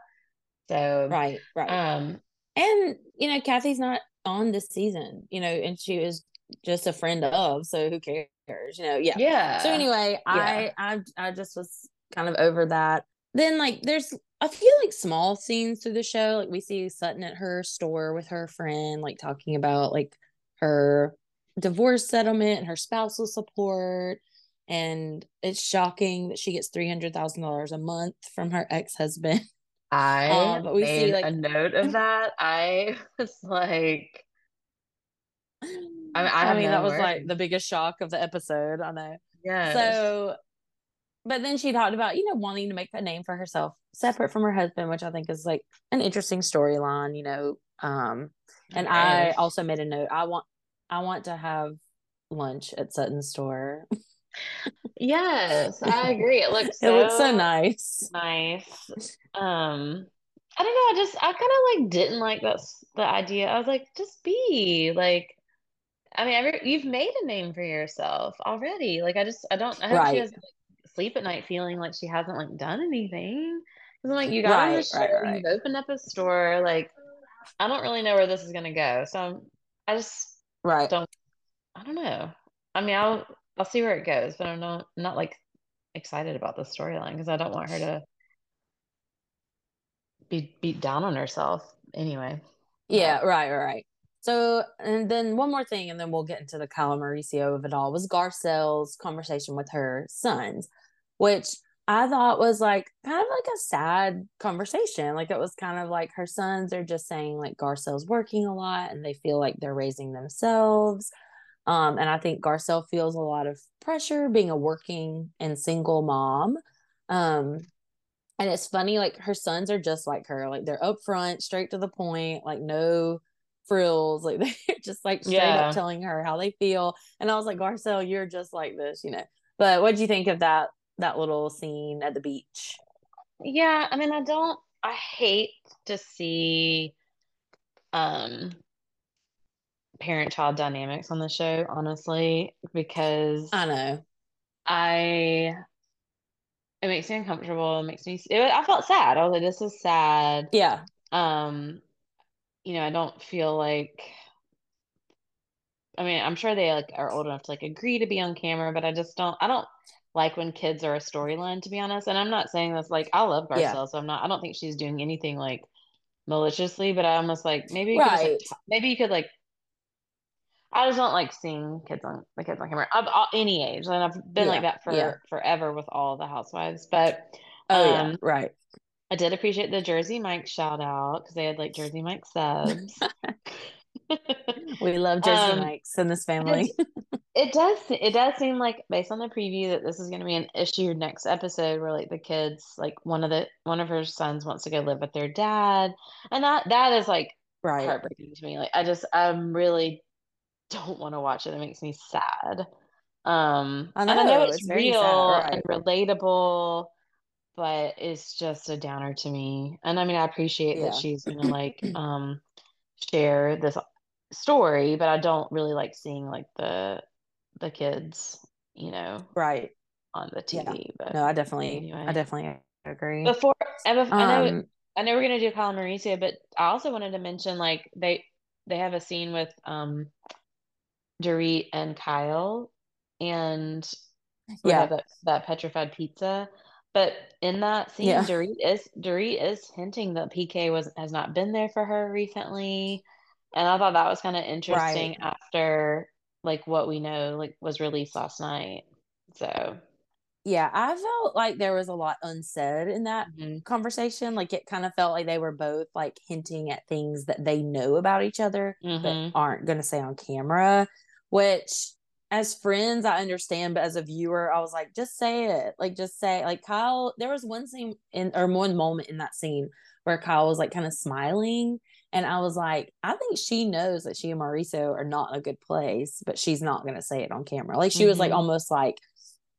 so Right. Right. um and you know, Kathy's not on this season, you know, and she was just a friend of, so who cares? You know, yeah. yeah So anyway, I I I just was kind of over that. Then like there's a few like small scenes through the show. Like we see Sutton at her store with her friend, like talking about like her divorce settlement and her spousal support. And it's shocking that she gets three hundred thousand dollars a month from her ex husband. I Um, but we see, made like- a note of that I was like I mean, I have mean, no that was like the biggest shock of the episode. I know. yes So, but then she talked about, you know, wanting to make a name for herself separate from her husband, which I think is like an interesting storyline, you know. Um, and I also made a note. I want, I want to have lunch at Sutton's store. Yes, I agree. It looks it looks so so nice. nice. Um, I don't know. I just I kind of like didn't like that the idea. I was like, just be like. I mean, you've made a name for yourself already. Like, I just I don't. I hope she Right. doesn't like, sleep at night feeling like she hasn't like done anything. Because I'm like, you got the Right, show, right, right. you've opened up a store. Like, I don't really know where this is gonna go. So I'm, I just Right. don't. I don't know. I mean, I'll I'll see where it goes, but I'm not not like excited about the storyline because I don't want her to be beat down on herself anyway. Yeah, right, right, right. So, and then one more thing, and then we'll get into the Kyle Mauricio of it all was Garcelle's conversation with her sons, which I thought was like kind of like a sad conversation. Like it was kind of like her sons are just saying like Garcelle's working a lot and they feel like they're raising themselves. Um, and I think Garcelle feels a lot of pressure being a working and single mom. Um, and it's funny, like her sons are just like her, like they're upfront, straight to the point, like no frills, like they're just like straight Yeah. up telling her how they feel. And I was like, Garcelle, you're just like this, you know. But what do you think of that that little scene at the beach? Yeah, I mean, I don't. I hate to see um parent-child dynamics on the show, honestly, because I know. I it makes me uncomfortable. It makes me. It, I felt sad. I was like, this is sad. Yeah. Um, you know, I don't feel like. I mean, I'm sure they like are old enough to like agree to be on camera, but I just don't. I don't like when kids are a storyline, to be honest. And I'm not saying this like I love Garcelle, Yeah. so I'm not. I don't think she's doing anything like maliciously, but I almost like maybe you could just like maybe you could like. I just don't like seeing kids on the kids on camera of all, any age, and I've been like that for yeah. forever with all the housewives. But Oh yeah, um, right. I did appreciate the Jersey Mike shout out because they had like Jersey Mike subs. We love Jersey Um, Mikes in this family. It does. It does seem like based on the preview that this is going to be an issue next episode where like the kids, like one of the one of her sons wants to go live with their dad, and that that is like right. heartbreaking to me. Like I just I'm really don't want to watch it. It makes me sad. Um, I and I know know, it's, it's very sad, real right. and relatable, but it's just a downer to me. And I mean, I appreciate Yeah. that she's gonna like um share this story, but I don't really like seeing like the the kids, you know, Right. on the Yeah. TV. But No, I definitely anyway. I definitely agree. before and bef- I know Um I know we're gonna do Kyle and Mauricio, but I also wanted to mention like they they have a scene with um Dorit and Kyle and Yeah. that, that petrified pizza. But in that scene, Yeah. Dorit is Dorit is hinting that PK was has not been there for her recently. And I thought that was kind of interesting Right. after like what we know like was released last night. So yeah, I felt like there was a lot unsaid in that Mm-hmm. conversation. Like it kind of felt like they were both like hinting at things that they know about each other Mhm. but aren't going to say on camera, which as friends I understand, but as a viewer I was like just say it. Like just say like Kyle there was one scene in or one moment in that scene where Kyle was like kind of smiling and I was like I think she knows that she and Mauricio are not in a good place, but she's not going to say it on camera. Like she was like Mhm. almost like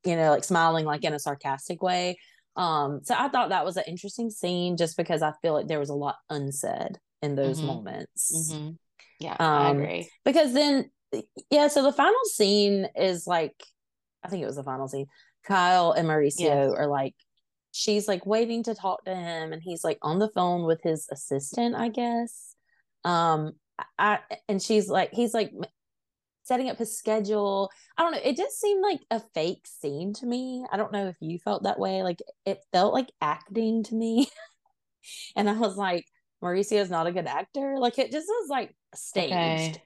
you know, like smiling like in a sarcastic way. Um, so I thought that was an interesting scene just because I feel like there was a lot unsaid in those Mhm. moments. Mhm. Yeah, I Um, agree. Because then yeah, so the final scene is like I think it was the final scene. Kyle and Mauricio Yes. are like she's like waiting to talk to him and he's like on the phone with his assistant, I guess. Um I and she's like he's like setting up his schedule. I don't know. It just seemed like a fake scene to me. I don't know if you felt that way. Like it felt like acting to me. and I was like, Mauricio's not a good actor. Like it just was like staged. Okay.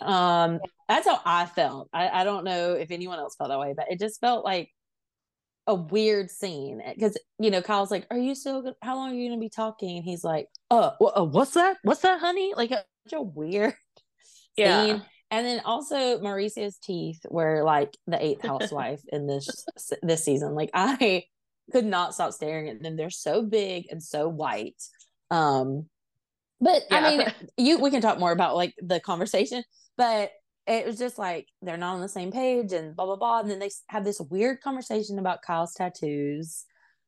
Um, that's how I felt. I, I don't know if anyone else felt that way, but it just felt like a weird scene because you know Kyle's like, "Are you still? Gonna, how long are you gonna be talking?" And he's like, "Uh, wha- uh what's that? What's that, honey?" Like a, such a weird Yeah. scene. And then also Mauricio's teeth were like the eighth housewife in this this season. Like I could not stop staring at them. They're so big and so white. Um, but I mean, you we can talk more about like the conversation, but it was just like they're not on the same page and blah blah blah. And then they have this weird conversation about Kyle's tattoos.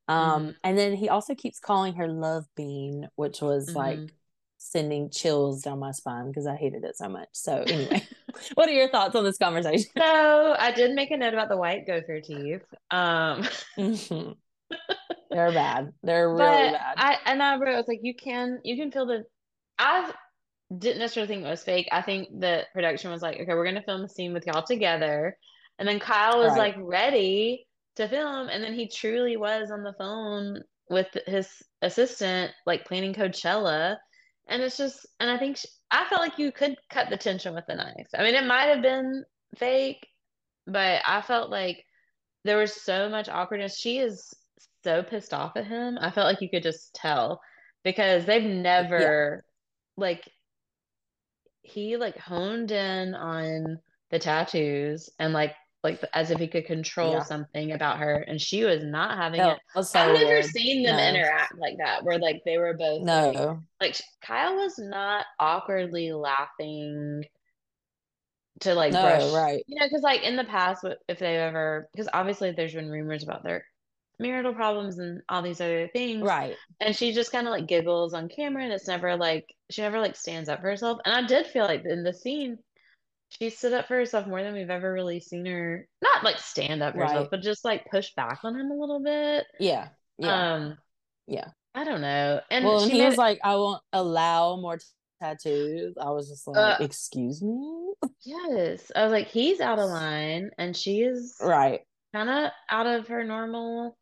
Um, Mhm. and then he also keeps calling her Love Bean, which was like Mhm. sending chills down my spine because I hated it so much. So anyway, what are your thoughts on this conversation? So I did make a note about the white gopher teeth. Um, Mhm. They're bad. They're really but bad. I and I wrote, I was like, you can you can feel the. I didn't necessarily think it was fake. I think the production was like, okay, we're gonna film a scene with y'all together, and then Kyle was Right. like ready to film, and then he truly was on the phone with his assistant, like planning Coachella, and it's just, and I think sh I felt like you could cut the tension with a knife. I mean, it might have been fake, but I felt like there was so much awkwardness. She is so pissed off at him. I felt like you could just tell because they've never like he like honed in on the tattoos and like like as if he could control Yeah. something about her and she was not having No, it. so I've never weird. seen them No. interact like that where like they were both No. like Kyle was not awkwardly laughing to like No, brush right. you know because like in the past if they've ever because obviously there's been rumors about their marital problems and all these other things Right. and she just kind of like giggles on camera and it's never like she never like stands up for herself and i did feel like in the scene she stood up for herself more than we've ever really seen her not like stand up for herself but just like push back on him a little bit Yeah. Yeah. um yeah. i don't know and well, and she he made was like, I won't allow more t- tattoos. I was just like, Uh, excuse me? yes i was like he's out of line and she is Right. kind of out of her normal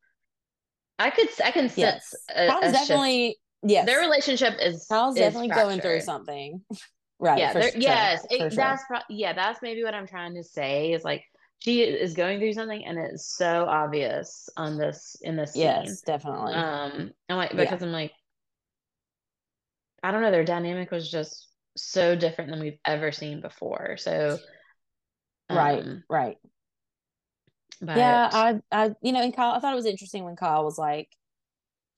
i could i can sense Yes. a, a shift. definitely, yes. their relationship is Kyle's is definitely going through something. right. yeah sure, yes it- sure. that's pro- yeah that's maybe what i'm trying to say is like she is going through something and it's so obvious on this in this scene Yes, definitely. um i'm like Yeah. because i'm like i don't know their dynamic was just so different than we've ever seen before so right. um, Right. But Yeah, I, I, you know, and Kyle, I thought it was interesting when Kyle was like,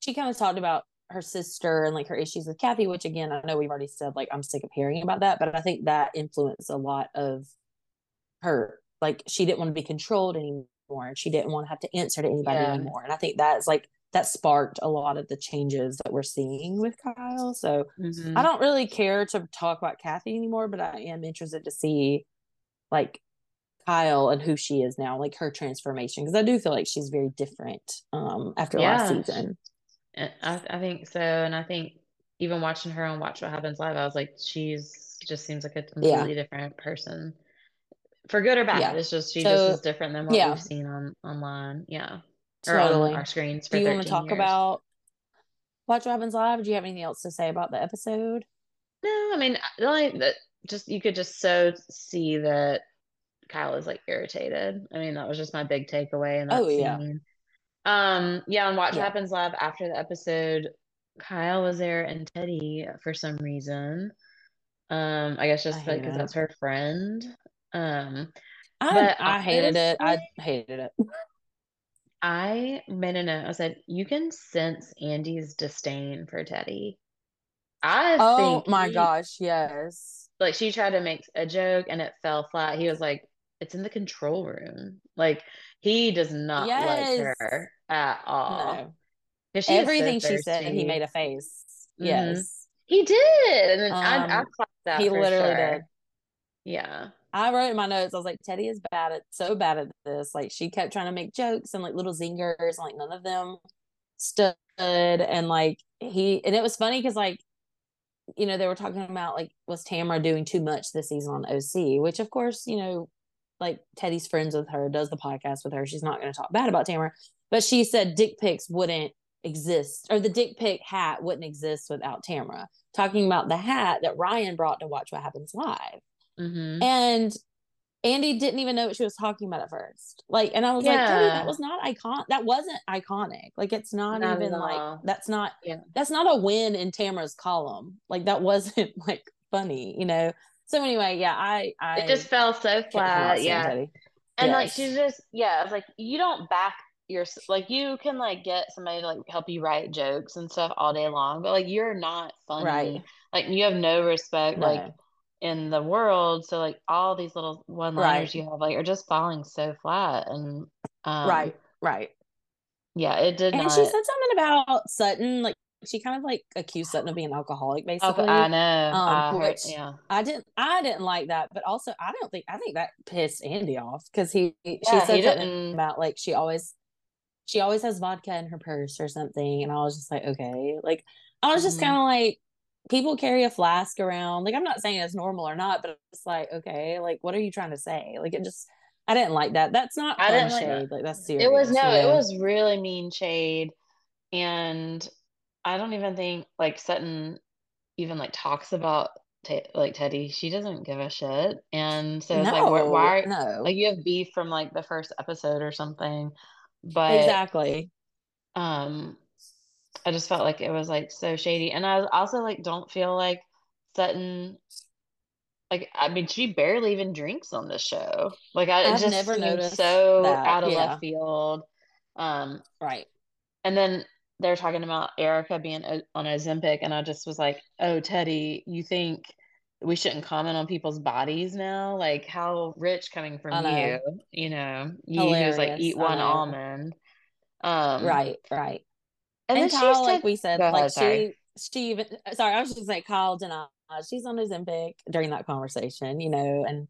she kind of talked about her sister and like her issues with Kathy, which again, I know we've already said, like, I'm sick of hearing about that, but I think that influenced a lot of her. Like, she didn't want to be controlled anymore, and she didn't want to have to answer to anybody Yeah. anymore. And I think that's like, that sparked a lot of the changes that we're seeing with Kyle. So mhm. I don't really care to talk about Kathy anymore, but I am interested to see like Kyle and who she is now, like her transformation, because I do feel like she's very different um after last season. I, I think so and i think even watching her on watch what happens live i was like she's just seems like a completely different person for good or bad Yeah. it's just she So, just is different than what yeah. we've seen on online yeah or Totally. on our screens for Do you want to talk years. about Watch What Happens Live? Do you have anything else to say about the episode? no i mean the only that just you could just so see that Kyle is like irritated. I mean, that was just my big takeaway that Oh, yeah. scene. Um, yeah, on Watch Yeah. Happens Live after the episode, Kyle was there and Teddi for some reason. Um, I guess just because it. that's her friend. Um, I, But I hated it. I hated it. I made a note. I said, you can sense Andy's disdain for Teddi. I Oh think my he- gosh, yes. like she tried to make a joke and it fell flat. He was like, it's in the control room. Like he does not Yes. like her at all. No. she is so Everything she said, and he made a face. Mhm. Yes. He did. And then I, I Um, clocked that he literally sure. did. Yeah. I wrote in my notes, I was like, Teddi is bad at so bad at this. Like she kept trying to make jokes and like little zingers, and like none of them stood. And like he and it was funny because like you know, they were talking about like was Tamara doing too much this season on OC, which of course, you know, like Teddi's friends with her, does the podcast with her. She's not gonna talk bad about Tamara. But she said dick pics wouldn't exist or the dick pic hat wouldn't exist without Tamara. Talking about the hat that Ryan brought to watch what happens live. hmm And Andy didn't even know what she was talking about at first. Like, and I was like, Teddi, that was not icon. That wasn't iconic. Like, it's not, Not even like that's not. Yeah. That's not a win in Tamara's column. Like, that wasn't like funny, you know. So anyway, yeah, I, I It just fell so flat. Yeah. And like Yes. she's just yeah, it's like you don't back your like you can like get somebody to like help you write jokes and stuff all day long, but like you're not funny. Right. Like you have no respect like in the world. So like all these little one liners Right. you have like are just falling so flat and um right, right. yeah, it did And not she said something about Sutton. Like, she kind of like accused Sutton of being an alcoholic, Okay, basically. I know. I heard, which- yeah. I didn't I didn't like that, but also I don't think I think that pissed Andy off because he she Yeah, said he something about like she always she always has vodka in her purse or something, and I was just like, okay, like I was just Mhm. kind of like people carry a flask around. Like I'm not saying it's normal or not, but it's like okay, like what are you trying to say? Like it just I didn't like that. That's not I didn't like that. shade. Like that's serious. It was no, you it was really mean shade. And I don't even think like Sutton even like talks about Te- like Teddi. She doesn't give a shit. And so it's like why, No, why no like you have beef from like the first episode or something. But exactly. um I just felt like it was like so shady. And I also like don't feel like Sutton like I mean she barely even drinks on the show. Like I I've just never noticed so that, out of yeah. left field. Um Right. and then they're talking about Erika being on Ozempic, and I just was like, "Oh, Teddi, you think we shouldn't comment on people's bodies now? Like, how rich coming from you? You know, you who's like eat one almond." Um, right. Right. And, and then Kyle, she like we said, like ahead, sorry. she she even sorry, I was just like Kyle denied she's on Ozempic during that conversation, you know, and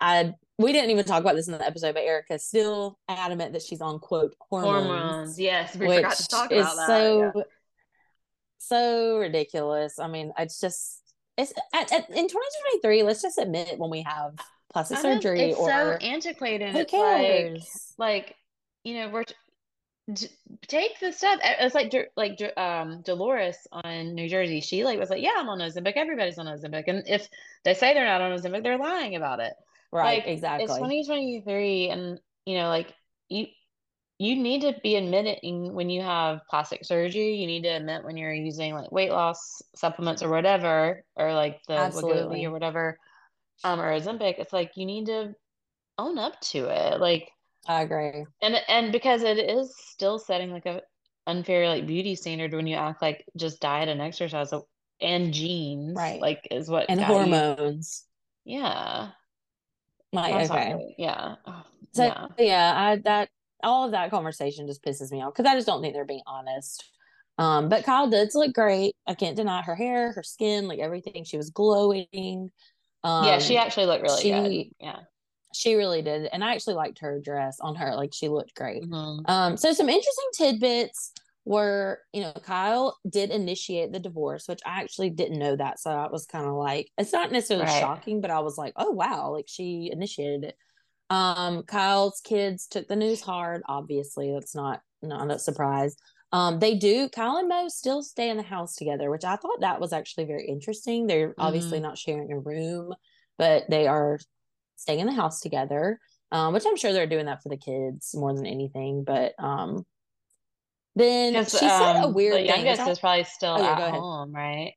I we didn't even talk about this in the episode, but Erika's still adamant that she's on quote hormones, hormones. Yes, we which forgot to talk is about that. so yeah. so ridiculous. I mean, it's just it's at, at, in 2023. Let's just admit when we have plastic surgery it's or so antiquated. who It's like, cares? like you know, we're d- take the stuff. It's like like um Dolores on New Jersey. She like was like, yeah, I'm on Ozempic. Everybody's on Ozempic, and if they say they're not on Ozempic, they're lying about it. Right, like, exactly. It's 2023, and you know, like you you need to be admitting when you have plastic surgery. You need to admit when you're using like weight loss supplements or whatever, or like the Absolutely. Wegovy or whatever, um, or Ozempic. It's like you need to own up to it, like I agree. and and because it is still setting like a unfair like beauty standard when you act like just diet and exercise and genes, Right. like is what And got you- hormones. Yeah, Like I'm okay. sorry. Yeah, So yeah. yeah, I that all of that conversation just pisses me off because I just don't think they're being honest. Um, but Kyle does look great. I can't deny her hair, her skin, like everything. She was glowing. Um, yeah, she actually looked really she- good. Yeah. she really did, and I actually liked her dress on her. Like she looked great. Mhm. Um, so some interesting tidbits were, you know, Kyle did initiate the divorce, which I actually didn't know that. So I was kind of like, it's not necessarily Right. shocking, but I was like, oh wow, like she initiated it. Um, Kyle's kids took the news hard. Obviously, that's not not a surprise. Um, they do. Kyle and Mo still stay in the house together, which I thought that was actually very interesting. They're obviously Mhm. not sharing a room, but they are staying in the house together, um, which I'm sure they're doing that for the kids more than anything. But um, then she said a um, weird the youngest is probably still Oh, at home, right?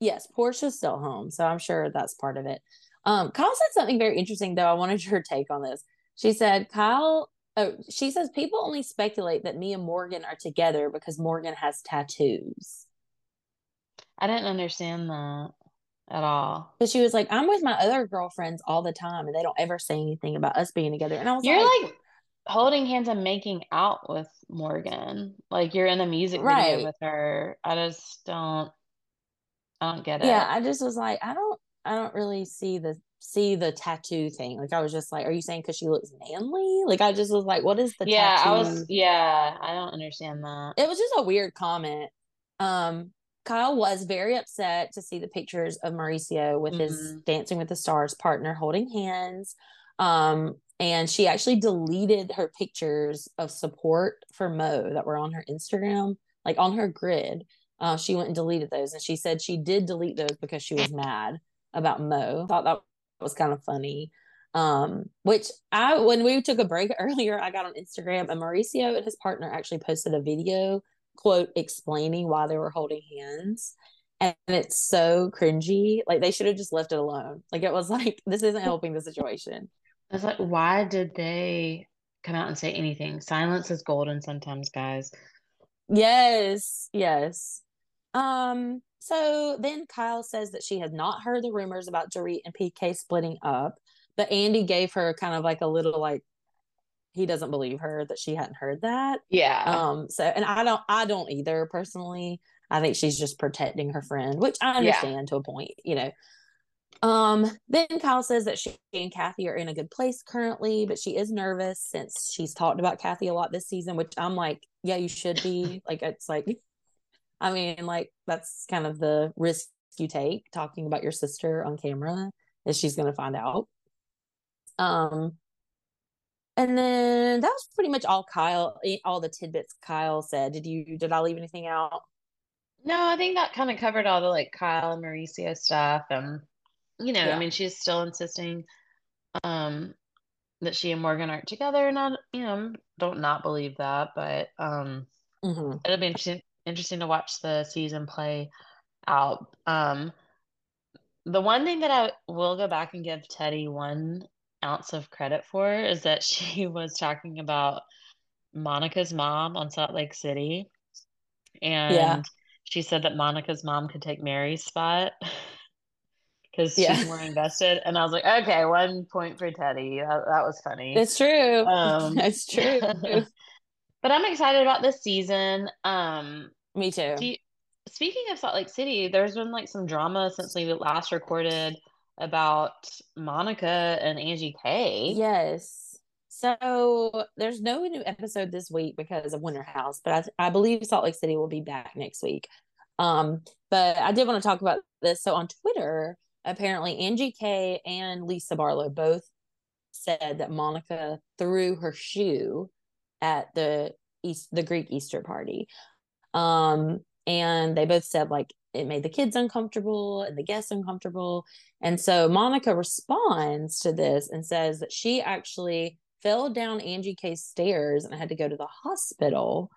Yes, Portia's still home, so I'm sure that's part of it. Um, Kyle said something very interesting though. I wanted your take on this. She said, Kyle, oh, she says people only speculate that me and Morgan are together because Morgan has tattoos. I didn't understand that at all. But she was like, I'm with my other girlfriends all the time and they don't ever say anything about us being together. And I was like, You're like, like holding hands and making out with Morgan. Like you're in a music Right. video with her. I just don't I don't get it. yeah, I just was like, I don't I don't really see the see the tattoo thing. Like I was just like, are you saying because she looks manly? Like I just was like, what is the yeah, tattoo? I was yeah, I don't understand that. it was just a weird comment. Um, Kyle was very upset to see the pictures of Mauricio with his Mhm. Dancing with the Stars partner holding hands. Um, and she actually deleted her pictures of support for Mo that were on her Instagram, like on her grid. Uh, she went and deleted those, and she said she did delete those because she was mad about Mo. Thought that was kind of funny. Um, which I when we took a break earlier, I got on Instagram and Mauricio and his partner actually posted a video quote explaining why they were holding hands. And it's so cringy. Like they should have just left it alone. Like it was like this isn't helping the situation. I was like, why did they come out and say anything? Silence is golden sometimes, guys. Yes, yes. Um, so then Kyle says that she has not heard the rumors about Dorit and PK splitting up, but Andy gave her kind of like a little like he doesn't believe her that she hadn't heard that. Yeah. Um, so and I don't I don't either personally. I think she's just protecting her friend, which I Yeah. understand to a point, you know. Um, then Kyle says that she and Kathy are in a good place currently, but she is nervous since she's talked about Kathy a lot this season, which I'm like, yeah, you should be. Like it's like I mean, like that's kind of the risk you take talking about your sister on camera is she's gonna find out. Um and then that was pretty much all Kyle, eh, all the tidbits Kyle said. Did you did I leave anything out? No, I think that kind of covered all the like Kyle and Mauricio stuff. And, you know, Yeah. I mean, she's still insisting um that she and Morgan aren't together, and I, you know, don't not believe that, but um hmm it'll be interesting interesting to watch the season play out. Um the one thing that I will go back and give Teddi one ounce of credit for is that she was talking about Monica's mom on Salt Lake City. Yeah. And she said that Monica's mom could take Mary's spot because Yeah. she's more invested. And I was like, okay, one point for Teddi. That, that was funny. It's true. Um, it's true. but I'm excited about this season. Um, Me too. you- speaking of Salt Lake City, there's been like some drama since we last recorded about Monica and Angie K. Yes. So there's no new episode this week because of Winter House, but I, I believe Salt Lake City will be back next week. Um, but I did want to talk about this. So on Twitter, apparently Angie K and Lisa Barlow both said that Monica threw her shoe at the East the Greek Easter party. Um, and they both said like it made the kids uncomfortable and the guests uncomfortable. And so Monica responds to this and says that she actually fell down Angie K's stairs and had to go to the hospital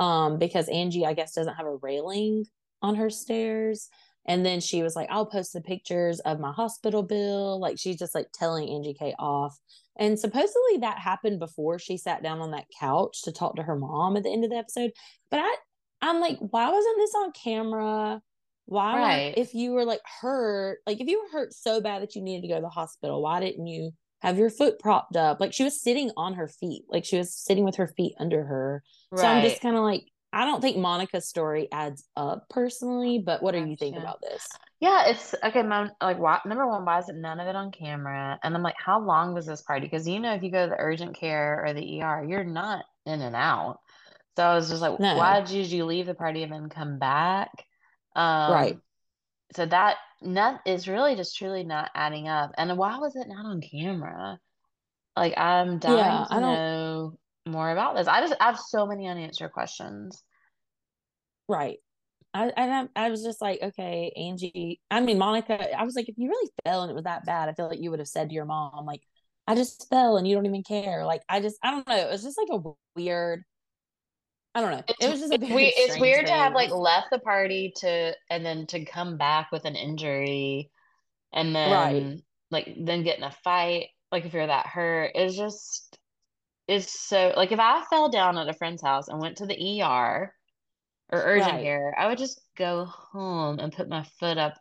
um, because Angie, I guess, doesn't have a railing on her stairs. And then she was like, I'll post the pictures of my hospital bill. Like she's just like telling Angie K off. And supposedly that happened before she sat down on that couch to talk to her mom at the end of the episode. But I, I'm like, why wasn't this on camera? Why, Right. if you were like hurt, like if you were hurt so bad that you needed to go to the hospital, why didn't you have your foot propped up? Like she was sitting on her feet, like she was sitting with her feet under her. So I'm just kind of like, I don't think Monica's story adds up personally, but what do you think about this? Yeah, it's okay. My, like, why, number one, why is it none of it on camera? And I'm like, how long was this party? Because you know, if you go to the urgent care or the ER, you're not in and out. So I was just like, No. why did you leave the party and then come back? Um, Right. So that not is really just truly not adding up. And why was it not on camera? Like, I'm dying Yeah, to I don't- know more about this. I just I have so many unanswered questions. Right. I and I, I was just like, okay, Angie. I mean, Monica. I was like, if you really fell and it was that bad, I feel like you would have said to your mom, like, I just fell and you don't even care. Like, I just, I don't know. It was just like a weird. I don't know. It's, it was just a it's weird. It's weird to have like left the party to and then to come back with an injury and Right. then like then get in a fight. Like if you're that hurt, it's just it's so like if I fell down at a friend's house and went to the ER or urgent Right. care, I would just go home and put my foot up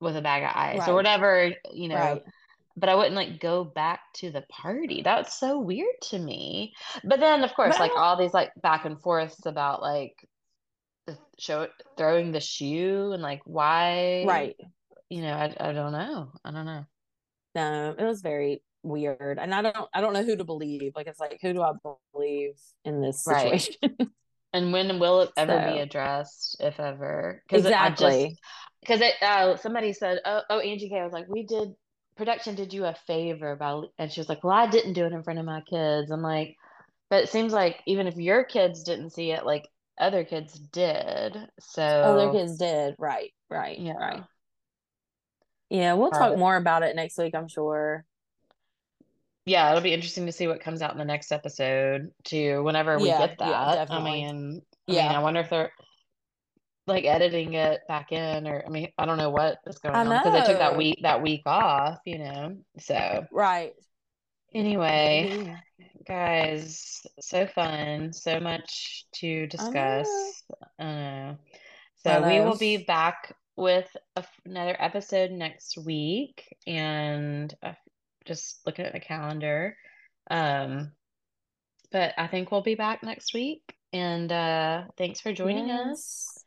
with a bag of ice or whatever, you know. Right. But I wouldn't like go back to the party. That's so weird to me. But then of course, But like all these like back and forths about like the show throwing the shoe and like why, Right. you know, I I don't know. I don't know. No, it was very weird, and I don't. I don't know who to believe. Like, it's like, who do I believe in this Right. situation? And when will it ever be addressed, if ever? Because I exactly. because it uh somebody said, oh oh Angie K was like, we did production did you a favor by and she was like, well I didn't do it in front of my kids. I'm like, but it seems like even if your kids didn't see it, like other kids did. So Other kids did. Right. Right. yeah. Right. Yeah, we'll talk more about it next week, I'm sure. Yeah, it'll be interesting to see what comes out in the next episode too, whenever we Yeah, get yeah, that. I mean, I mean, I wonder if they're like editing it back in or I mean, I don't know what is going I on because they took that week that week off, you know. So Right. anyway, guys, so fun, so much to discuss. I know. I So we will be back with another episode next week, and just looking at the calendar. Um, but I think we'll be back next week. And uh, thanks for joining us.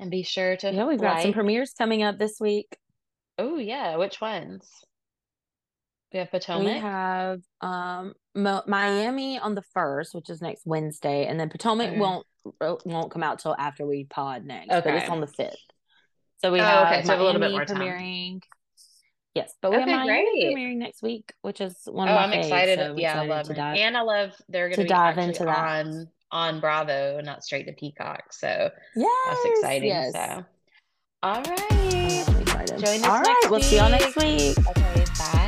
And be sure to Yeah, we've got some like. premieres coming up this week. Oh yeah, which ones? We have Potomac. We have um Mo- Miami on the first, which is next Wednesday, and then Potomac Okay. won't uh, won't come out till after we pod next, but it's on the fifth. So we Oh, have okay. So have a little bit Miami more time. premiering. Yes, but we have Okay, Miami great. premiering next week, which is one Oh, of my I'm faves. excited. So Yeah, I love to dive And I love they're going to be dive into that. on on Bravo, not straight to Peacock. So yeah, that's exciting. yes. So, all excited. Join us All right, next we'll see y'all next week. Okay.